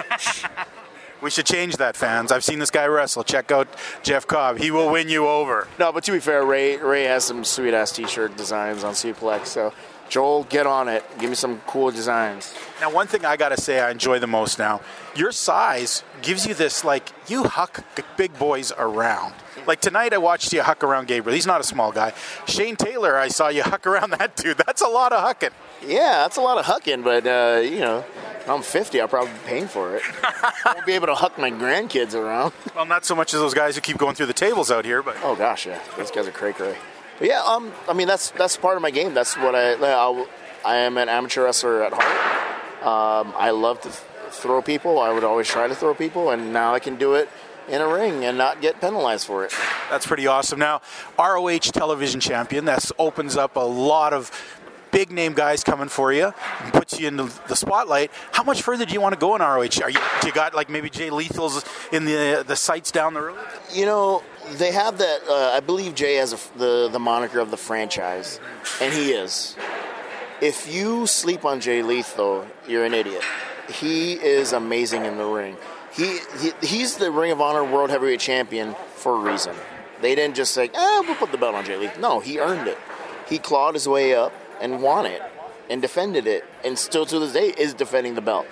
we should change that, fans. I've seen this guy wrestle. Check out Jeff Cobb. He will win you over. no, but to be fair, Ray Ray has some sweet-ass T-shirt designs on Suplex, so. Joel, get on it. Give me some cool designs. Now, one thing I gotta say I enjoy the most now, your size gives you this like you huck big boys around. Like tonight, I watched you huck around Gabriel. He's not a small guy. Shane Taylor, I saw you huck around that dude. That's a lot of hucking. Yeah, that's a lot of hucking, but uh, you know, I'm 50. I'll probably be paying for it. I won't be able to huck my grandkids around. Well, not so much as those guys who keep going through the tables out here, but Oh gosh, yeah, those guys are cray cray. But yeah, um, I mean that's that's part of my game. That's what I I, I am an amateur wrestler at heart. Um, I love to th- throw people. I would always try to throw people, and now I can do it in a ring and not get penalized for it. that's pretty awesome. Now, ROH television champion, that opens up a lot of big name guys coming for you, puts you in the, spotlight. How much further do you want to go in ROH? Are you, do you got like maybe Jay Lethal's in the the sights down the road? You know, they have that. Uh, I believe Jay has a, the the moniker of the franchise, and he is. If you sleep on Jay Lethal, you're an idiot. He is amazing in the ring. He, he he's the Ring of Honor World Heavyweight Champion for a reason. They didn't just say, "Ah, we'll put the belt on Jay Lethal." No, he earned it. He clawed his way up and won it, and defended it, and still to this day is defending the belt.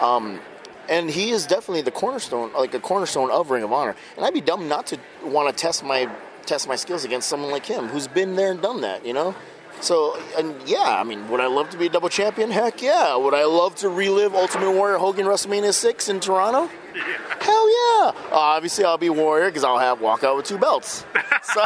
Um, and he is definitely the cornerstone, like a cornerstone of Ring of Honor. And I'd be dumb not to want to test my test my skills against someone like him, who's been there and done that. You know. So, and yeah, I mean, would I love to be a double champion? Heck yeah. Would I love to relive Ultimate Warrior Hogan WrestleMania 6 in Toronto? Hell yeah. Uh, obviously, I'll be Warrior because I'll have walk out with two belts. So,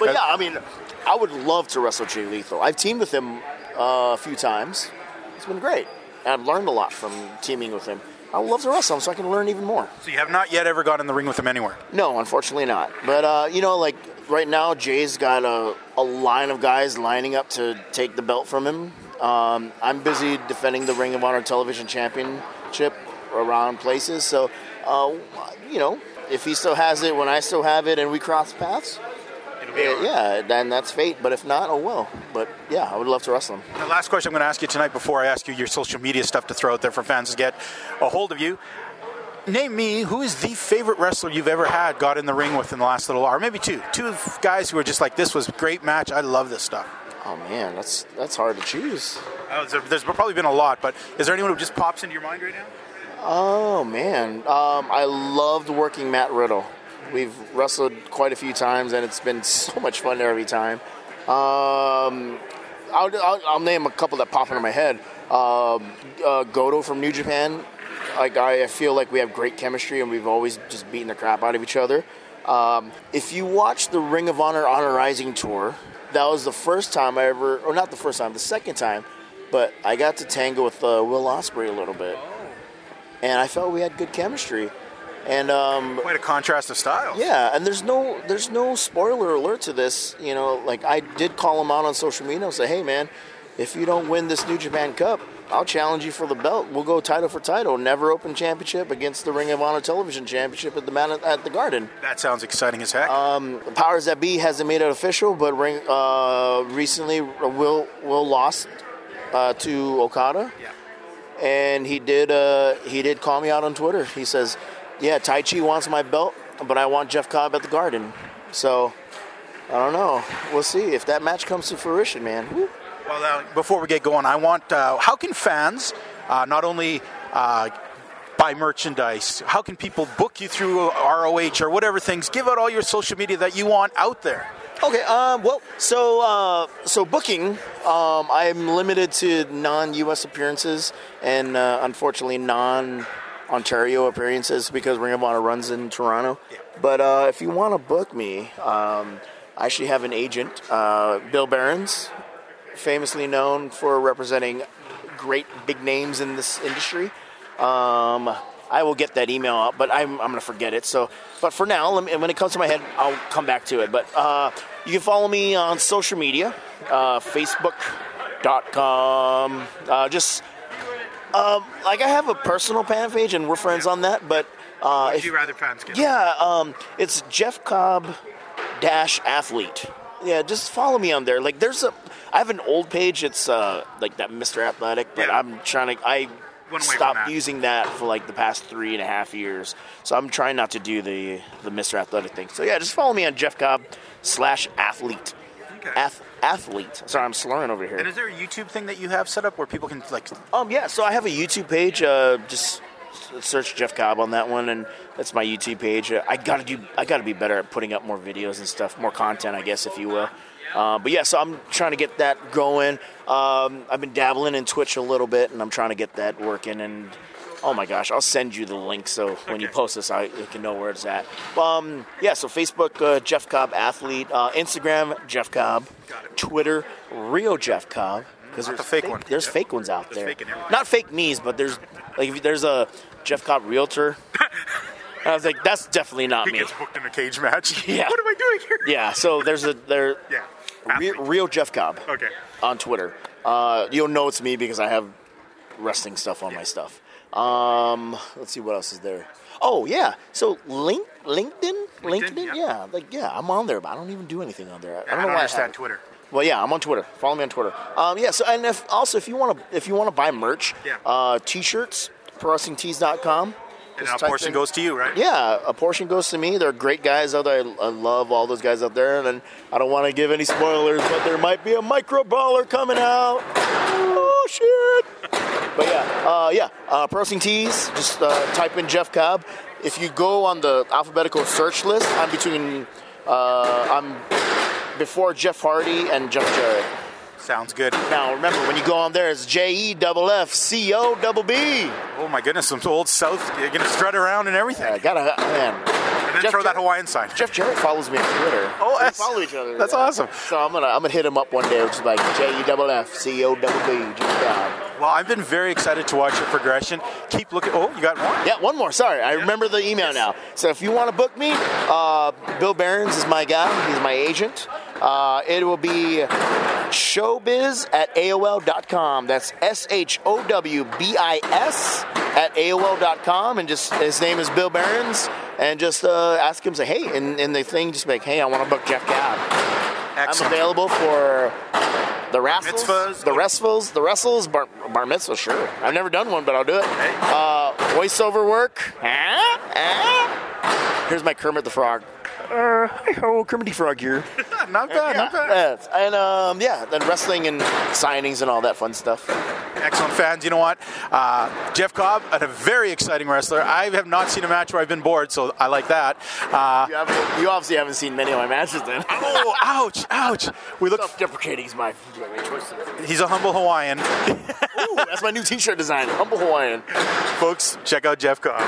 but yeah, I mean, I would love to wrestle Jay Lethal. I've teamed with him uh, a few times. It's been great. And I've learned a lot from teaming with him. I would love to wrestle him so I can learn even more. So you have not yet ever got in the ring with him anywhere. No, unfortunately not. But uh, you know, like right now, Jay's got a, a line of guys lining up to take the belt from him. Um, I'm busy defending the Ring of Honor Television Championship around places. So, uh, you know, if he still has it when I still have it, and we cross paths, eh, yeah, then that's fate. But if not, oh well. But yeah, I would love to wrestle him. The last question I'm going to ask you tonight before I ask you your social media stuff to throw out there for fans to get a hold of you. Name me who is the favorite wrestler you've ever had got in the ring with in the last little while, or maybe two. Two guys who are just like, this was a great match. I love this stuff. Oh man, that's that's hard to choose. Oh, there- there's probably been a lot, but is there anyone who just pops into your mind right now? Oh man, um, I loved working Matt Riddle. We've wrestled quite a few times, and it's been so much fun every time. Um, I'll, I'll, I'll name a couple that pop into my head. Um, uh, Goto from New Japan. Like I I feel like we have great chemistry, and we've always just beaten the crap out of each other. Um, if you watch the Ring of Honor Honor Rising tour, that was the first time I ever, or not the first time, the second time, but I got to tango with uh, Will Ospreay a little bit and I felt we had good chemistry. And um, Quite a contrast of styles. yeah, and there's no there's no spoiler alert to this. You know, like I did call him out on social media and say, hey man, if you don't win this New Japan Cup, I'll challenge you for the belt. We'll go title for title, never open championship against the Ring of Honor Television Championship at the Man at the Garden. That sounds exciting as heck. Um, powers that be hasn't made it official, but ring, uh, recently Will Will lost uh, to Okada. Yeah. And he did uh, he did call me out on Twitter. He says, "Yeah, Taiji wants my belt, but I want Jeff Cobb at the Garden." So I don't know. We'll see if that match comes to fruition, man. Woo. Well, uh, before we get going, I want uh, how can fans uh, not only uh, buy merchandise, how can people book you through ROH or whatever things? Give out all your social media that you want out there. Okay. Um, well, so uh, so booking, um, I'm limited to non-U.S. appearances and uh, unfortunately non-Ontario appearances because Ring of Honor runs in Toronto. But uh, if you want to book me, um, I actually have an agent, uh, Bill Behrens, famously known for representing great big names in this industry. Um, I will get that email out, but I'm, I'm going to forget it. So, but for now, let me, when it comes to my head, I'll come back to it. But uh, you can follow me on social media, uh, Facebook.com. Uh, just um, like I have a personal fan page, and we're friends on that. But uh, if- rather fans get? yeah, um, it's Jeff Cobb dash athlete. Yeah, just follow me on there. Like, there's a, I have an old page. It's uh, like that Mr. Athletic, but Yeah. I'm trying to. I Went away from stopped that. using that for like the past three and a half years. So I'm trying not to do the the Mr. Athletic thing. So yeah, just follow me on Jeff Cobb slash athlete. Okay. Ath- Athlete. Sorry, I'm slurring over here. And is there a YouTube thing that you have set up where people can like? Um, yeah, so I have a YouTube page. Uh, just search Jeff Cobb on that one, and that's my YouTube page. Uh, I gotta do. I gotta be better at putting up more videos and stuff, more content, I guess, if you will. Uh, but yeah, so I'm trying to get that going. Um, I've been dabbling in Twitch a little bit, and I'm trying to get that working. And oh my gosh, I'll send you the link so when you post this, I you can know where it's at. Um, yeah, so Facebook, uh, Jeff Cobb Athlete, uh, Instagram, Jeff Cobb, Twitter, Rio Jeff Cobb. Because there's the fake one. There's Yeah. fake ones out There's there. fake. Not fake me's, but there's like there's a Jeff Cobb realtor. I was like, that's definitely not He me. gets booked in a cage match. Yeah. What am I doing here? Yeah, so there's a there. Yeah. Real, real Jeff Cobb Okay. on Twitter. Uh, you'll know it's me because I have wrestling stuff on my stuff. Um, let's see what else is there. Oh yeah, so link LinkedIn, LinkedIn, yeah. yeah, like yeah, I'm on there, but I don't even do anything on there. I I don't don't, know why I understand haven't. Twitter. Well, yeah, I'm on Twitter. Follow me on Twitter. Um, yeah. So, and if also if you want to if you want to buy merch, Yeah. uh, t-shirts, prowrestlingtees.com. And a portion in- goes to you, right? Yeah, a portion goes to me. They're great guys out there. I, I love all those guys out there, and I don't want to give any spoilers, but there might be a Micro Brawler coming out. But yeah, uh, yeah, uh, Wrestling Tees. Just uh, type in Jeff Cobb. If you go on the alphabetical search list, I'm between. Uh, I'm before Jeff Hardy and Jeff Jarrett. Sounds good. Now remember, when you go on there, it's J E double F C O double B. Oh my goodness, some old South. You're gonna strut around and everything. I gotta man. and then Jeff throw that Hawaiian sign. Jeff Jarrett follows me on Twitter. Oh, we that's- follow each other. that's awesome. So I'm gonna I'm gonna hit him up one day, which is like J E double F C O double B. Jeff Cobb. Well, I've been very excited to watch your progression. Keep looking. Oh, you got more. Yeah, one more. Sorry, I remember the email now. So if you want to book me, uh, Bill Behrens is my guy. He's my agent. Uh, it will be showbiz at AOL.com. That's S H O W B I S at AOL.com. And just his name is Bill Behrens. And just uh, ask him, say, hey, And, in the thing, just like, hey, I want to book Jeff Cobb. I'm available for the wrestles, mitzvahs? the wrestles, the wrestles, bar, bar mitzvah, sure. I've never done one, but I'll do it. Uh, voiceover work. Here's my Kermit the Frog. Uh, hi ho, Kermit the Frog here. Not bad. Not bad. Yes. And um, yeah, then wrestling and signings and all that fun stuff. Excellent fans. You know what? Uh, Jeff Cobb, a very exciting wrestler. I have not seen a match where I've been bored, so I like that. Uh, You, haven't, you obviously haven't seen many of my matches then. oh, ouch, ouch. We look. Self-deprecating is my, my choice. He's a humble Hawaiian. Ooh, that's my new T-shirt design. Humble Hawaiian. Folks, check out Jeff Cobb.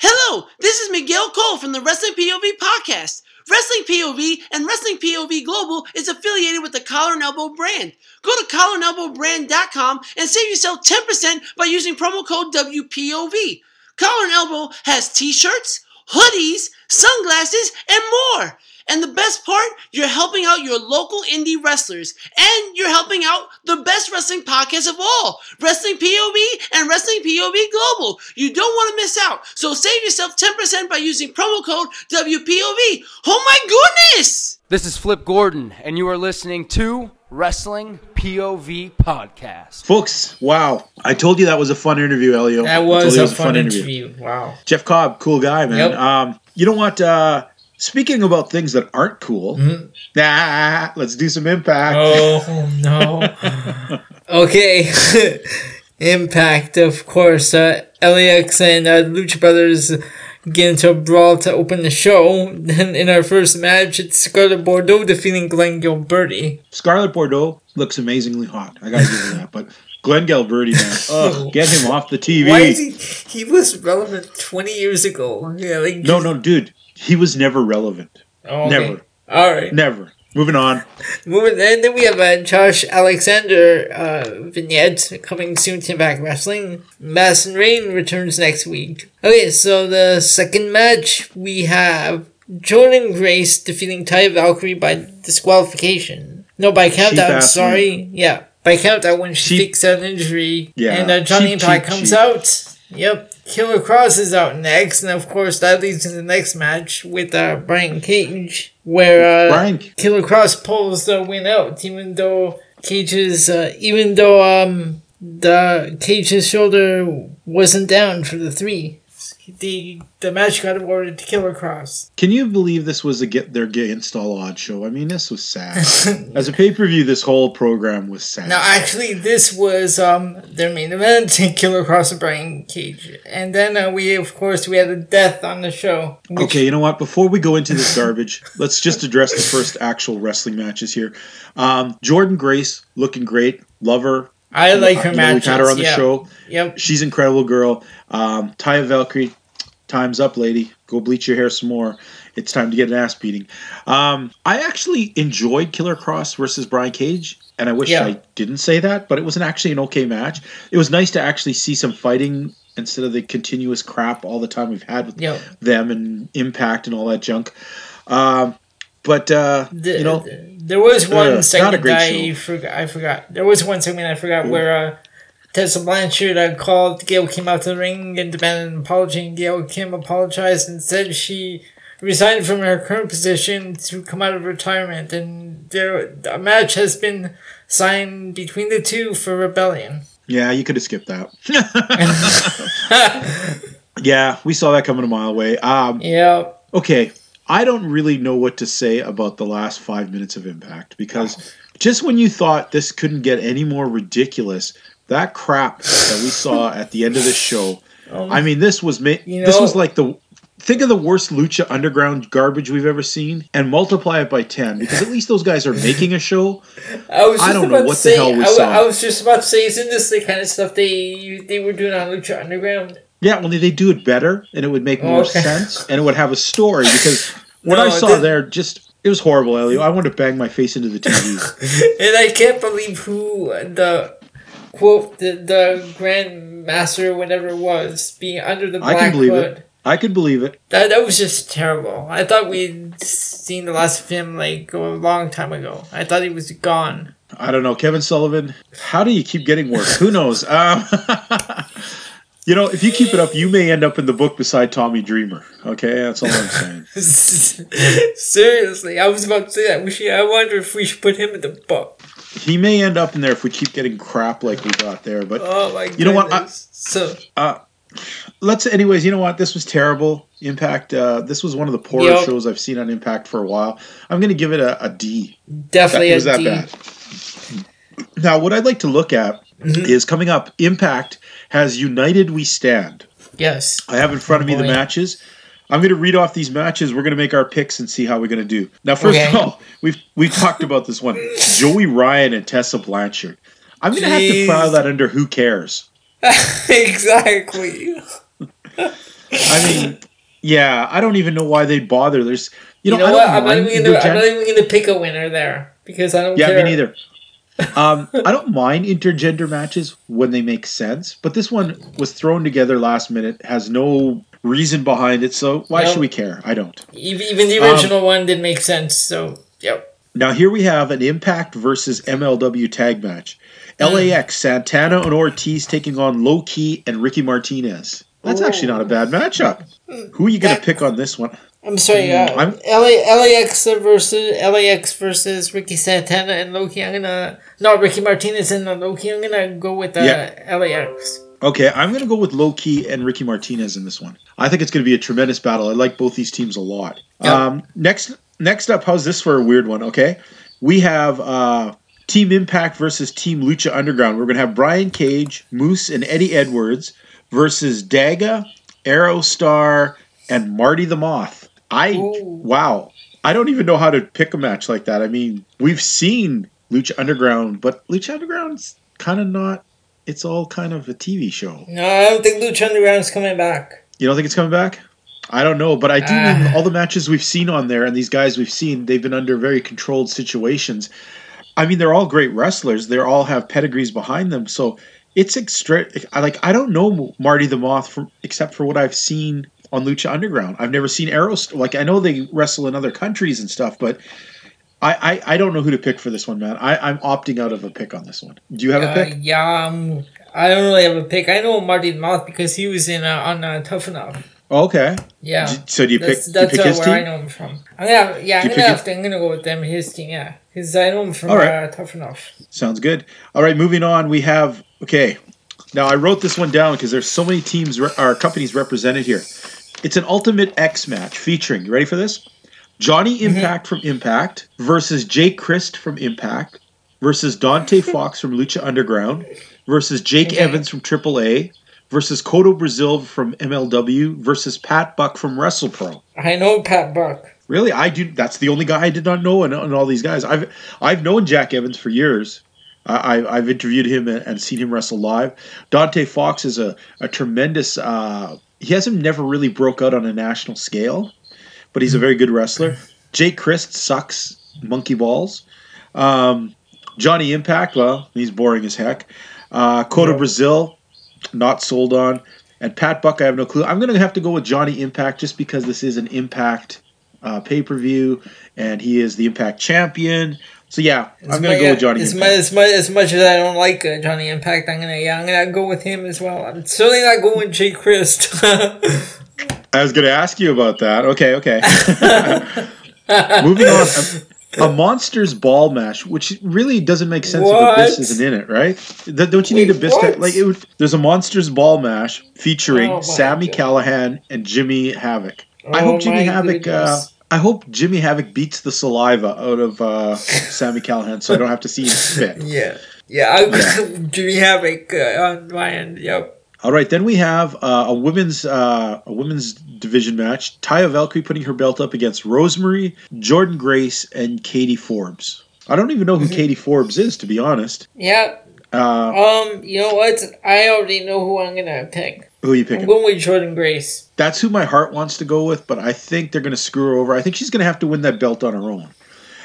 Hello, this is Miguel Cole from the Wrestling POV podcast. Wrestling POV and Wrestling POV Global is affiliated with the Collar and Elbow brand. Go to collarandelbowbrand.com and save yourself 10% by using promo code WPOV. Collar and Elbow has t-shirts, hoodies, sunglasses, and more. And the best part, you're helping out your local indie wrestlers, and you're helping out the best wrestling podcast of all, Wrestling POV and Wrestling POV Global. You don't want to miss out, so save yourself 10% by using promo code WPOV. Oh my goodness! This is Flip Gordon, and you are listening to Wrestling POV Podcast. Folks, wow. I told you that was a fun interview, Elio. I That told was a it fun interview. Wow. Jeff Cobb, cool guy, man. Yep. Um, you know what? Uh, speaking about things that aren't cool, Mm-hmm. nah, let's do some impact. Oh no. okay. Impact, of course. Uh, LAX and uh, Lucha Brothers get into a brawl to open the show. Then in our first match, it's Scarlett Bordeaux defeating Glenn Gilberti. Scarlett Bordeaux looks amazingly hot. I gotta give her that. But Glenn Gilberti, man, ugh, get him off the TV. Why is he? He was relevant 20 years ago. Yeah, like No, no, dude, he was never relevant. Oh, okay. Never, All right. never. Moving on. Moving, and then we have uh, Josh Alexander uh, vignette coming soon to Impact Wrestling. Madison Rayne returns next week. Okay, so the second match we have Jordynne Grace defeating Ty Valkyrie by disqualification. No, by countdown. Sorry, yeah, by countdown when she Cheap- fakes an injury. Yeah, and uh, Johnny cheap, Impact cheap, comes cheap. out. Yep. Killer Kross is out next, and of course that leads to the next match with uh, Brian Cage, where uh, Brian- Killer Kross pulls the win out, even though Cage's, uh, even though um the Cage's shoulder wasn't down for the three. The the match got awarded to Killer Kross. Can you believe this was a get their against install odd show? I mean, this was sad. As a pay per view, this whole program was sad. No, actually, this was um their main event, Killer Kross and Brian Cage, and then uh, we of course we had a death on the show. which- Okay, you know what? Before we go into this garbage, let's just address the first actual wrestling matches here. Um, Jordynne Grace looking great. Love her. I like her You know. We've had her on the yeah. show. Yep. She's an incredible girl. Um, Taya Valkyrie, time's up, lady. Go bleach your hair some more. It's time to get an ass beating. Um, I actually enjoyed Killer Kross versus Brian Cage, and I wish Yeah. I didn't say that, but it was an actually an okay match. It was nice to actually see some fighting instead of the continuous crap all the time we've had with Yep. them and Impact and all that junk. Um, but uh, The- you know, the- there was one uh, segment I forgot. I forgot. There was one segment I forgot where uh, Tessa Blanchard uh, called Gail Kim out to the ring and demanded an apology. And Gail Kim apologized and said she resigned from her current position to come out of retirement. And there, a match has been signed between the two for Rebellion. yeah, you could have skipped that. yeah, we saw that coming a mile away. Um, Yeah. okay, I don't really know what to say about the last five minutes of Impact because just when you thought this couldn't get any more ridiculous, that crap that we saw at the end of this show. Um, I mean, this was ma- You this was like the think of the worst lucha underground garbage we've ever seen and multiply it by 10 because at least those guys are making a show I was I don't know what the say, hell we I, saw. I was just about to say, isn't this the kind of stuff they they were doing on Lucha Underground? Yeah, only they do it better, and it would make more Okay. sense, and it would have a story. Because what No, I saw the- there, just it was horrible, Elio. I wanted to bang my face into the TV. And I can't believe who the quote the the Grand Master, whatever it was, being under the I can believe hood. it. I could believe it. That that was just terrible. I thought we'd seen the last of him like a long time ago. I thought he was gone. I don't know, Kevin Sullivan. How do you keep getting worse? Who knows? Um, you know, if you keep it up, you may end up in the book beside Tommy Dreamer. Okay, that's all I'm saying. Seriously, I was about to say that. We should. I wonder if we should put him in the book. He may end up in there if we keep getting crap like we got there. But Oh my You know what, I- goodness. so let's, anyways. You know what? This was terrible. Impact. Uh, this was one of the poorer Yep. shows I've seen on Impact for a while. I'm going to give it a, a D. definitely That- a was that D. bad? Now, what I'd like to look at Mm-hmm. is coming up. Impact has United We Stand. Yes. I have in front of me the matches. I'm going to read off these matches. We're going to make our picks and see how we're going to do. Now, first of all, we've we've talked about this one: Joey Ryan and Tessa Blanchard. I'm going to have to file that under who cares. exactly. I mean, yeah, I don't even know why they'd bother. There's, you You know, know, I what? don't I'm not, mind even gonna, I'm not even gonna pick a winner there because I don't Yeah, care. me neither. Um, I don't mind intergender matches when they make sense, but this one was thrown together last minute, has no reason behind it, so why should we care? I don't. Even, the Um, original one didn't make sense. So yep. Now here we have an Impact versus MLW tag match. Hmm. LAX, Santana and Ortiz taking on Low Ki and Ricky Martinez. That's actually not a bad matchup. Who are you going to pick on this one? I'm sorry. Uh, I'm- LA, LAX versus LAX versus Ricky Santana and Low Ki. I'm gonna no Ricky Martinez and Low Ki. I'm gonna go with uh, Yeah. LAX. Okay, I'm going to go with Low Ki and Ricky Martinez in this one. I think it's going to be a tremendous battle. I like both these teams a lot. Yep. Um, next, next up, how's this for a weird one? Okay, we have uh, Team Impact versus Team Lucha Underground. We're going to have Brian Cage, Moose, and Eddie Edwards versus Daga, Aerostar, and Marty the Moth. I Ooh. wow, I don't even know how to pick a match like that. I mean, we've seen Lucha Underground, but Lucha Underground's kind of not. It's all kind of a TV show. No, I don't think Lucha Underground's coming back. You don't think it's coming back? I don't know, but I do Ah. mean all the matches we've seen on there and these guys we've seen, they've been under very controlled situations. I mean, they're all great wrestlers. They all have pedigrees behind them. So it's extra. I like. I don't know Marty the Moth from except for what I've seen on Lucha Underground. I've never seen Arrows. Like I know they wrestle in other countries and stuff, but I I, I don't know who to pick for this one, man. I, I'm opting out of a pick on this one. Do you have a Uh, pick? yeah, um, I don't really have a pick. I know Marty Moth because he was in uh, on uh, Tough Enough. Oh, okay. Yeah. D- So do you pick? That's, you pick uh, his where team? I know him from. I'm gonna, yeah, I'm gonna have to. I'm gonna go with them. His team, yeah, because I know him from All right. uh, Tough Enough. Sounds good. All right, moving on. We have okay. Now I wrote this one down because there's so many teams re- or companies represented here. It's an Ultimate X match featuring. You ready for this? Johnny Impact from Impact versus Jake Crist from Impact versus Dante Fox from Lucha Underground versus Jake Okay. Evans from AAA versus Kotto Brazil from MLW versus Pat Buck from WrestlePro. I know Pat Buck. Really, I do. That's the only guy I did not know, and, all these guys. I've I've known Jack Evans for years. I, I've interviewed him and, and seen him wrestle live. Dante Fox is a a tremendous. Uh, he hasn't never really broke out on a national scale, but he's a very good wrestler. Jake Crist sucks monkey balls. Um, Johnny Impact, well, he's boring as heck. Uh, Kotto Brazil, not sold on. And Pat Buck, I have no clue. I'm going to have to go with Johnny Impact just because this is an Impact uh, pay per view, and he is the Impact champion. So yeah, I'm going to go with Johnny As Impact. much, as much as much as I don't like uh, Johnny Impact, I'm gonna yeah, I'm gonna go with him as well. I'm certainly not going with Jay Christ. I was going to ask you about that. Okay, okay. Moving on. A, a monsters ball mash, which really doesn't make sense if What? Abyss isn't in it, right? Th- Don't you need Wait, Abyss? To, what? like, it would, there's a monsters ball mash featuring Oh Sammy God. Callihan and Jimmy Havoc. I Oh hope Jimmy my Havoc. Uh, goodness. I hope Jimmy Havoc beats the saliva out of uh, Sami Callihan, so I don't have to see him spit. yeah, yeah, go with Jimmy Havoc uh, on my end. Yep. All right, then we have uh, a women's uh, a women's division match. Taya Valkyrie putting her belt up against Rosemary, Jordynne Grace, and Katie Forbes. I don't even know who Katie Forbes is, to be honest. Yeah. Uh, Um. You know what? I already know who I'm gonna pick. Who are you I'm picking? going with Jordynne Grace. That's who my heart wants to go with, but I think they're going to screw her over. I think she's going to have to win that belt on her own.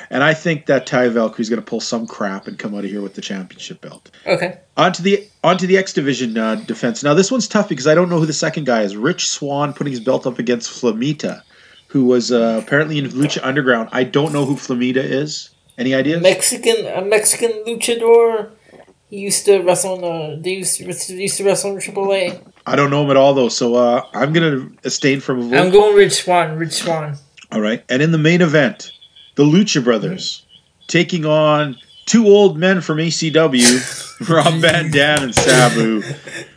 And I think that Taya Valkyrie's going to pull some crap and come out of here with the championship belt. Okay. Onto the onto the X Division uh, defense. Now this one's tough because I don't know who the second guy is. Rich Swann putting his belt up against Flamita, who was uh, apparently in Lucha Underground. I don't know who Flamita is. Any ideas? Mexican, a Mexican luchador. He used to wrestle in the. They used to, used to wrestle in AAA. I don't know him at all though. So uh, I'm going to abstain from a vote. I'm going Rich Swann. Rich Swann. All right. And in the main event, the Lucha Brothers taking on two old men from ACW, Rob Van Dam and Sabu.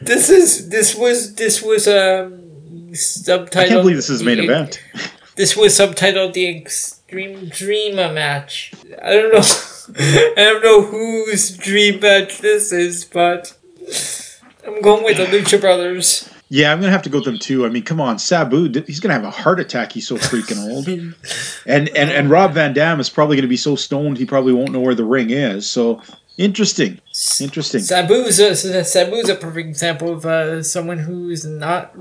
This is this was this was um subtitled. I can't believe this is the main event. This was subtitled the Extreme Dreamer match. I don't know. I don't know whose dream match this is, but I'm going with the Lucha Brothers. Yeah, I'm gonna have to go with them too. I mean, come on, Sabu, he's gonna have a heart attack. He's so freaking old. And and and Rob Van Dam is probably gonna be so stoned he probably won't know where the ring is. So interesting, interesting. Sabu's a, Sabu's a perfect example of uh, someone who's not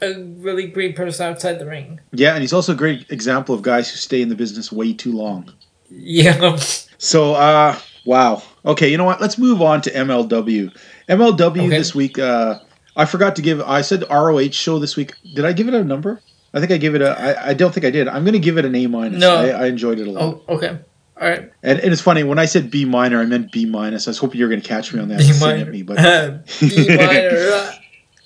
a really great person outside the ring. Yeah, and he's also a great example of guys who stay in the business way too long. Yeah. So, uh, wow. Okay, you know what? Let's move on to MLW. MLW Okay. this week. Uh, I forgot to give. I said ROH show this week. Did I give it a number? I think I gave it a. I, I don't think I did. I'm going to give it an A minus. No. I, I enjoyed it a lot. Oh, okay. All right. And, and it's funny when I said B minor, I meant B minus. I was hoping you were going to catch me on that. B minor. at me, but B minor.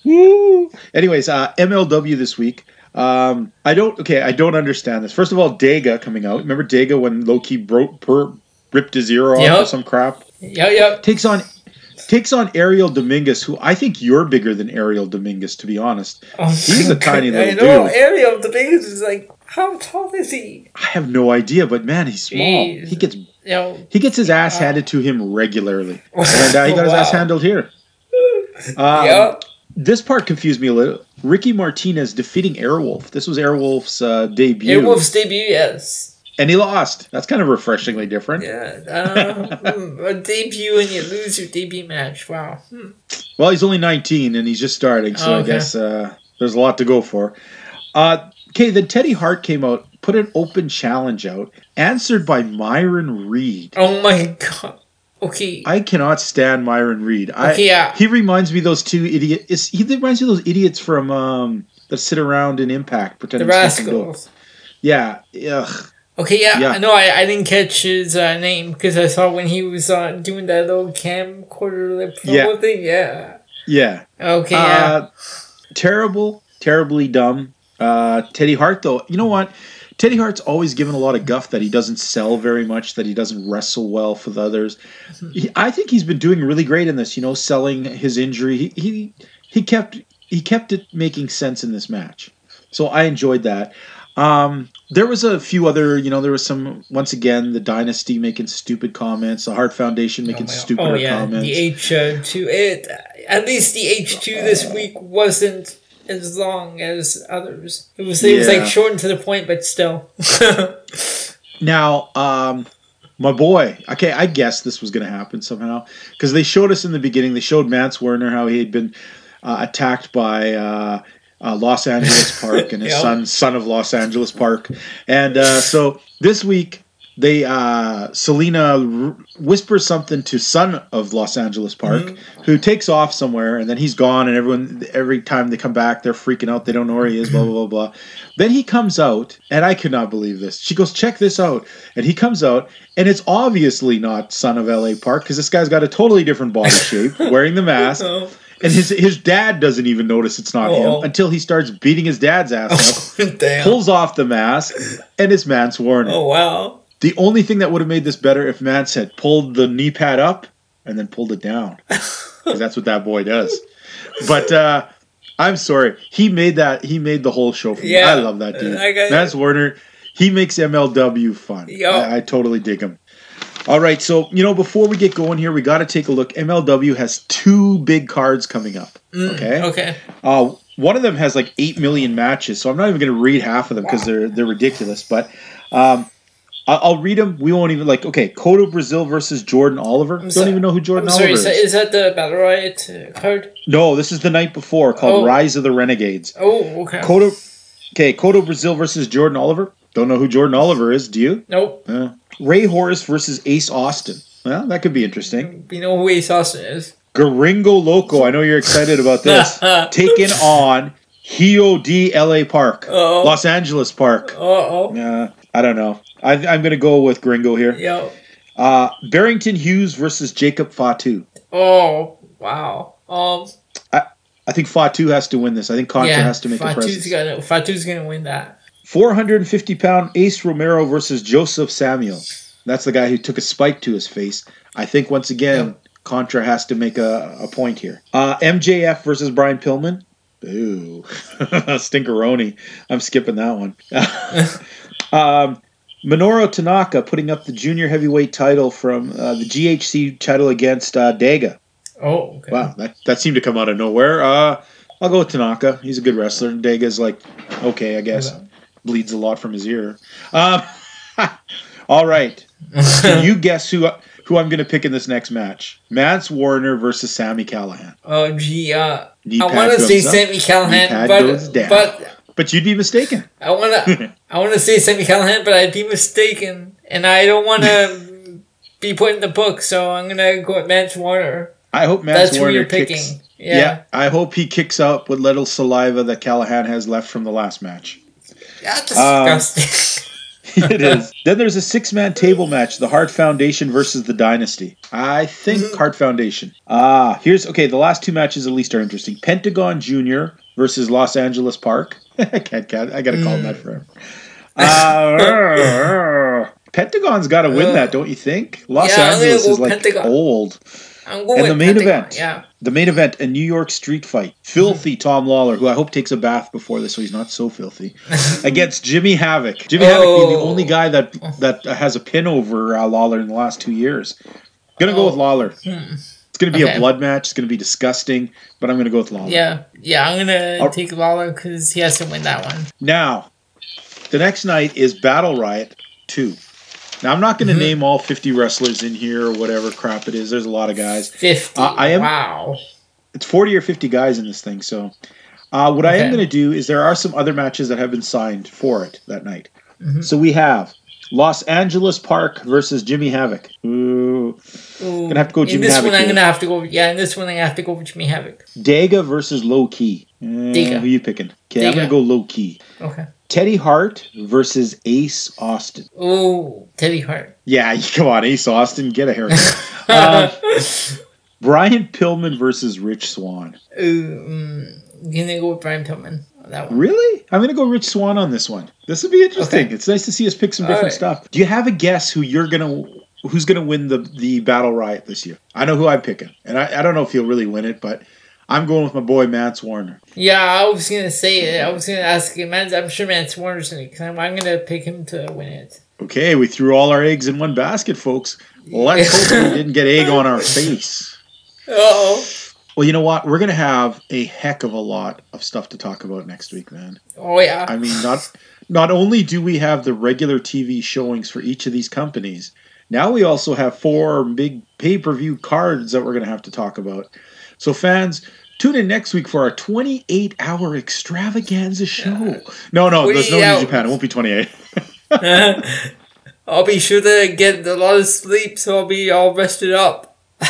Woo! Anyways, uh, MLW this week. Um, I don't. Okay, I don't understand this. First of all, Dega coming out. Remember Dega when Low Ki broke per, ripped his ear off Yep. or some crap? Yeah, yeah. Takes on takes on Ariel Dominguez, who I think you're bigger than Ariel Dominguez, to be honest. Oh, He's a tiny I little know. dude. Ariel, biggest is like, how tall is he? I have no idea, but man, he's small. Jeez. He gets You know, he gets his ass handed to him regularly, and uh, he got his ass handled here. Um, yeah. This part confused me a little. Ricky Martinez defeating Airwolf. This was Airwolf's uh, debut, Airwolf's debut, yes. And he lost. That's kind of refreshingly different. Yeah. Hmm, a debut and you lose your debut match. Wow. Hmm. Well, he's only 19 and he's just starting, so Oh, I guess uh, there's a lot to go for. Uh, okay, then Teddy Hart came out, put an open challenge out, answered by Myron Reed. Oh my god. Okay. I cannot stand Myron Reed. I, Okay, yeah. He reminds me of those two idiots. He reminds me of those idiots from um, that sit around in Impact the pretending to smoke and dope. Rascals. Yeah, ugh. Okay, yeah, Yeah. I know. I, I didn't catch his uh, name because I saw when he was uh, doing that little camcorder lip Yeah. thing. Yeah. Yeah. Okay. Yeah. Uh, terrible, terribly dumb. Uh, Teddy Hart, though, you know what? Teddy Hart's always given a lot of guff that he doesn't sell very much, that he doesn't wrestle well for the others. He, I think he's been doing really great in this. You know, selling his injury. He he he kept he kept it making sense in this match. So I enjoyed that. Um, there was a few other, you know, there was some once again the dynasty making stupid comments, the Hart Foundation making stupid Oh yeah, comments. the H uh, two. It at least the H two this week wasn't as long as others. It was it was Yeah. like shortened to the point, but still. Now, um, my boy, okay, I guess this was going to happen somehow because they showed us in the beginning. They showed Mance Warner how he had been uh, attacked by uh, uh, Los Angeles Park and his Yeah. son, son of Los Angeles Park, and uh, so this week they uh, Selena r- whispers something to son of Los Angeles Park, Mm-hmm. who takes off somewhere, and then he's gone, and everyone every time they come back, they're freaking out. They don't know where he is. Blah blah blah blah. Then he comes out, and I could not believe this. She goes, "Check this out," and he comes out, and it's obviously not son of L.A. Park because this guy's got a totally different body shape, wearing the mask. And his his dad doesn't even notice it's not Oh. him until he starts beating his dad's ass up, Damn. pulls off the mask, and it's Mance Warner. Oh wow. The only thing that would have made this better if Mance had pulled the knee pad up and then pulled it down. Because that's what that boy does. But uh, I'm sorry. He made that he made the whole show for me. I love that dude. I Mance Warner, he makes MLW fun. Yup. I, I totally dig him. All right, so you know, before we get going here, we got to take a look. MLW has two big cards coming up. okay. Okay. Uh, one of them has like eight million matches, so I'm not even going to read half of them because they're they're ridiculous. But um, I'll read them. We won't even like. Okay, Kotto Brazil versus Jordan Oliver. I Don't sorry- even know who Jordan I'm sorry. Oliver is. is that the Battle Riot uh, card? No, this is the night before called Oh. Rise of the Renegades. Oh okay. Kotto, okay, Kotto Brazil versus Jordan Oliver. Don't know who Jordan Oliver is. Do you? Nope. Uh, Rey Horus versus Ace Austin. Well, that could be interesting. We know who Ace Austin is. Gringo Loco. I know you're excited about this. Taking on Hijo de L.A. Park, Uh-oh. Los Angeles Park. Uh oh. Uh, I don't know. I, I'm going to go with Gringo here. Yo. Uh, Barrington Hughes versus Jacob Fatu. Oh wow. Um. I I think Fatu has to win this. I think Contra yeah. has to make a Fatu's presence. gonna Fatu's gonna win that. 450 pound Ace Romero versus Josef Samael. That's the guy who took a spike to his face. I think once again, Contra has to make a, a point here. Uh, MJF versus Brian Pillman. Ooh, stinkeroni. I'm skipping that one. um, Minoru Tanaka putting up the junior heavyweight title from uh, the GHC title against uh, Daga. Oh. Okay. Wow, that, that seemed to come out of nowhere. Uh, I'll go with Tanaka. He's a good wrestler. Daga's like, okay, I guess. Bleeds a lot from his ear. Um, all right. Can you guess who who I'm going to pick in this next match? Mance Warner versus Sami Callihan. Oh gee. Uh. I want to say up, Sami Callihan, but but But you'd be mistaken. I wanna I wanna say Sami Callihan, but I'd be mistaken, and I don't wanna be put in the book, so I'm gonna go with Mance Warner. I hope Mance That's who Warner you're kicks. Yeah. Yeah. I hope he kicks up with little saliva that Callihan has left from the last match. That's Um, disgusting. it is. Then there's a six man table match, the Hart Foundation versus the Dynasty. I think Mm-hmm. Hart Foundation. Ah, here's okay. The last two matches at least are interesting. Pentagon Junior versus Los Angeles Park. I can't, can't. I got to call him that forever. Uh, Pentagon's got to win that, don't you think? Los Yeah, Angeles is like Pentagon. old. I'm going and the main event. Yeah. The main event, a New York street fight. Filthy Tom Lawlor, who I hope takes a bath before this so he's not so filthy, against Jimmy Havoc. Jimmy Havoc being the Oh. only guy that that has a pin over uh, Lawlor in the last two years. Gonna go with Lawlor. It's gonna be Oh. Hmm. Okay. a blood match. It's gonna be disgusting, but I'm gonna go with Lawlor. Yeah. Yeah, I'm gonna Oh. take Lawlor because he has to win that one. Now, the next night is Battle Riot 2. Now, I'm not going to Mm-hmm. name all 50 wrestlers in here or whatever crap it is. There's a lot of guys. 50. Uh, I am- Wow. It's 40 or 50 guys in this thing. So, uh, what I am going to do is there are some other matches that have been signed for it that night. Mm-hmm. So, we have Los Angeles Park versus Jimmy Havoc. Ooh. Ooh. Gonna have to go in Jimmy this Havoc one, I'm here. gonna have to go. Yeah, in this one, I have to go with Jimmy Havoc. Daga versus Low Ki. Uh, Daga. Who you picking? Okay, I'm going to go Low Ki. Okay. Teddy Hart versus Ace Austin. Oh, Teddy Hart. Yeah, come on, Ace Austin, get a haircut. uh, Brian Pillman versus Rich Swann. Ooh, mm, gonna go with Brian Pillman. on that one. Really? I'm gonna go Rich Swann on this one. This would be interesting. Okay. It's nice to see us pick some All different right. stuff. Do you have a guess who you're gonna who's gonna win the the battle riot this year? I know who I'm picking, and I, I don't know if he'll really win it, but I'm going with my boy Mance Warner. Yeah, I was gonna say it. I was gonna ask him. I'm sure Mance Warner's gonna come. I'm gonna pick him to win it. Okay, we threw all our eggs in one basket, folks. Let's hope we didn't get egg on our face. Oh, Well, you know what? We're gonna have a heck of a lot of stuff to talk about next week, man. oh yeah. I mean, not not only do we have the regular TV showings for each of these companies, now we also have four big pay per view cards that we're going to have to talk about. So, fans, tune in next week for our 28 hour extravaganza show. No, no, there's no 28 New hours. Japan. It won't be 28. I'll be sure to get a lot of sleep, so I'll be all rested up.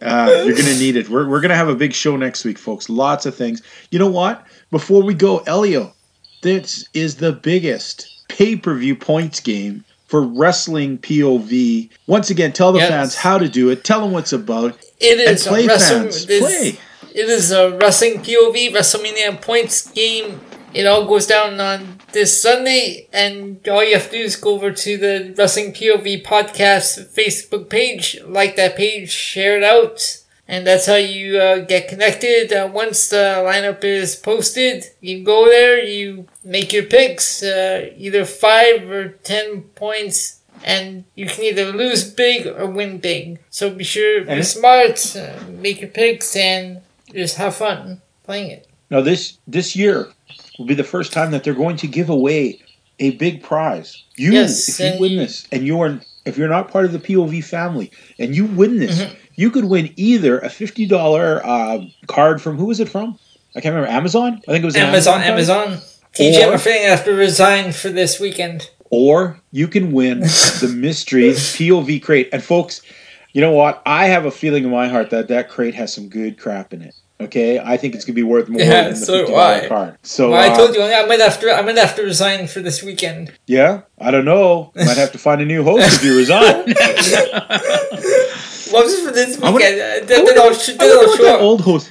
Uh, you're going to need it. We're, we're going to have a big show next week, folks. Lots of things. You know what? Before we go, Elio, this is the biggest pay per view points game for wrestling POV. Once again, tell the Yes. fans how to do it. Tell them what's about. It And play a wrestling. fans. it is- Play. It is a wrestling POV WrestleMania points game. It all goes down on this Sunday, and all you have to do is go over to the Wrestling POV podcast Facebook page, like that page, share it out, and that's how you uh, get connected. Uh, once the lineup is posted, you go there, you make your picks, uh, either five or ten points, and you can either lose big or win big. So be sure, to be And- smart, uh, make your picks, and just have fun playing it. Now, this this year will be the first time that they're going to give away a big prize. You, Yes, if you win this, and you're if you're not part of the POV family, and you win this, Mm-hmm. you could win either a fifty dollar uh, card from who was it from? I can't remember. Amazon. I think it was an Amazon. Amazon. TJ have to resign for this weekend. Or you can win the mystery POV crate. And folks, you know what? I have a feeling in my heart that that crate has some good crap in it. Okay, I think it's gonna be worth more Yeah, than the so fifty do I. card. So Well, I uh, told you I might have to. I might have to resign for this weekend. yeah, I don't know. Might have to find a new host if you resign. Well, just for this weekend. uh, I then, then wonder, I'll, sh- I wonder I'll what show that old host.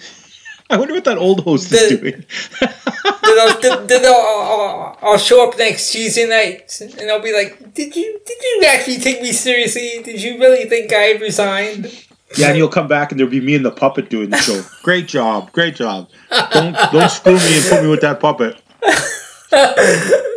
I wonder what that old host is doing. then I'll, I'll, I'll, show up next Tuesday night, and I'll be like, "Did you did you actually take me seriously? Did you really think I resigned?" Yeah, and you'll come back and there'll be me and the puppet doing the show. Great job, great job. Don't don't screw me and put me with that puppet.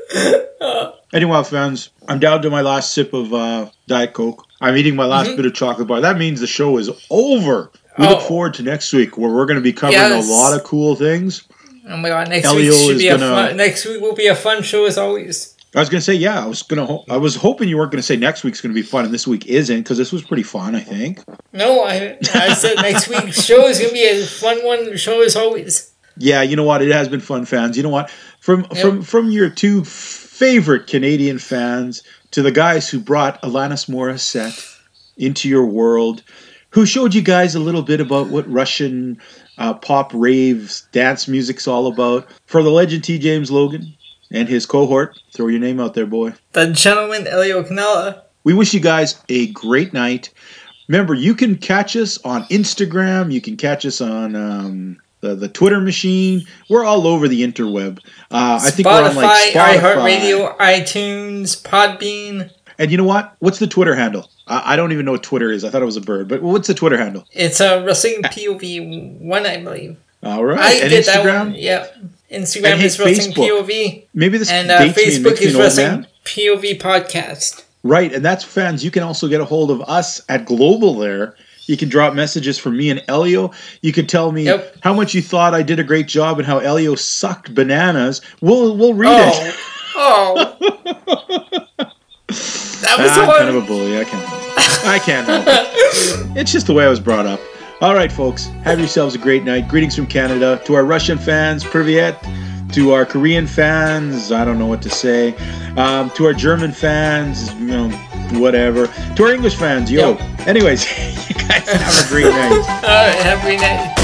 Anyway, fans, I'm down to my last sip of uh, Diet Coke. I'm eating my last bit of chocolate bar. That means the show is over. We look Oh. forward to next week where we're going to be covering Yes. a lot of cool things. Oh my god! Next Elio week should be gonna- a fun. Next week will be a fun show as always. I was going to say, yeah, I was going to. Ho- I was hoping you weren't going to say next week's going to be fun and this week isn't because this was pretty fun. I think. No, I, I said next week's show is gonna be a fun one. Show as always. Yeah, you know what? It has been fun, fans. You know what? From from from your two favorite Canadian fans to the guys who brought Alanis Morissette into your world, who showed you guys a little bit about what Russian uh, pop raves dance music's all about. For the legend T. James Logan and his cohort, throw your name out there, boy. The gentleman Elio Canella. We wish you guys a great night. Remember, you can catch us on Instagram. You can catch us on um, the, the Twitter machine. We're all over the interweb. Uh, I think we're on like Spotify. iHeartRadio, iTunes, Podbean. And you know what? What's the Twitter handle? I, I don't even know what Twitter is. I thought it was a bird. But what's the Twitter handle? It's a wrestling POV one, I believe. All right. I and that Instagram? one. Yeah. Instagram And hey, is wrestling Facebook. POV, Maybe this and uh, dates me and Facebook is wrestling. POV podcast. Right, and that's fans. You can also get a hold of us at Global there. You can drop messages for me and Elio. You can tell me Yep. how much you thought I did a great job and how Elio sucked bananas. We'll we'll read Oh, it. oh. that was Ah, I'm kind of a bully. I can't. help it. I can't help it. It's just the way I was brought up. All right, folks. Have yourselves a great night. Greetings from Canada to our Russian fans. Privyet. To our Korean fans, I don't know what to say. Um, to our German fans, you know, whatever. To our English fans, yo. Yo. Anyways, you guys have a great night. All right, have a great night.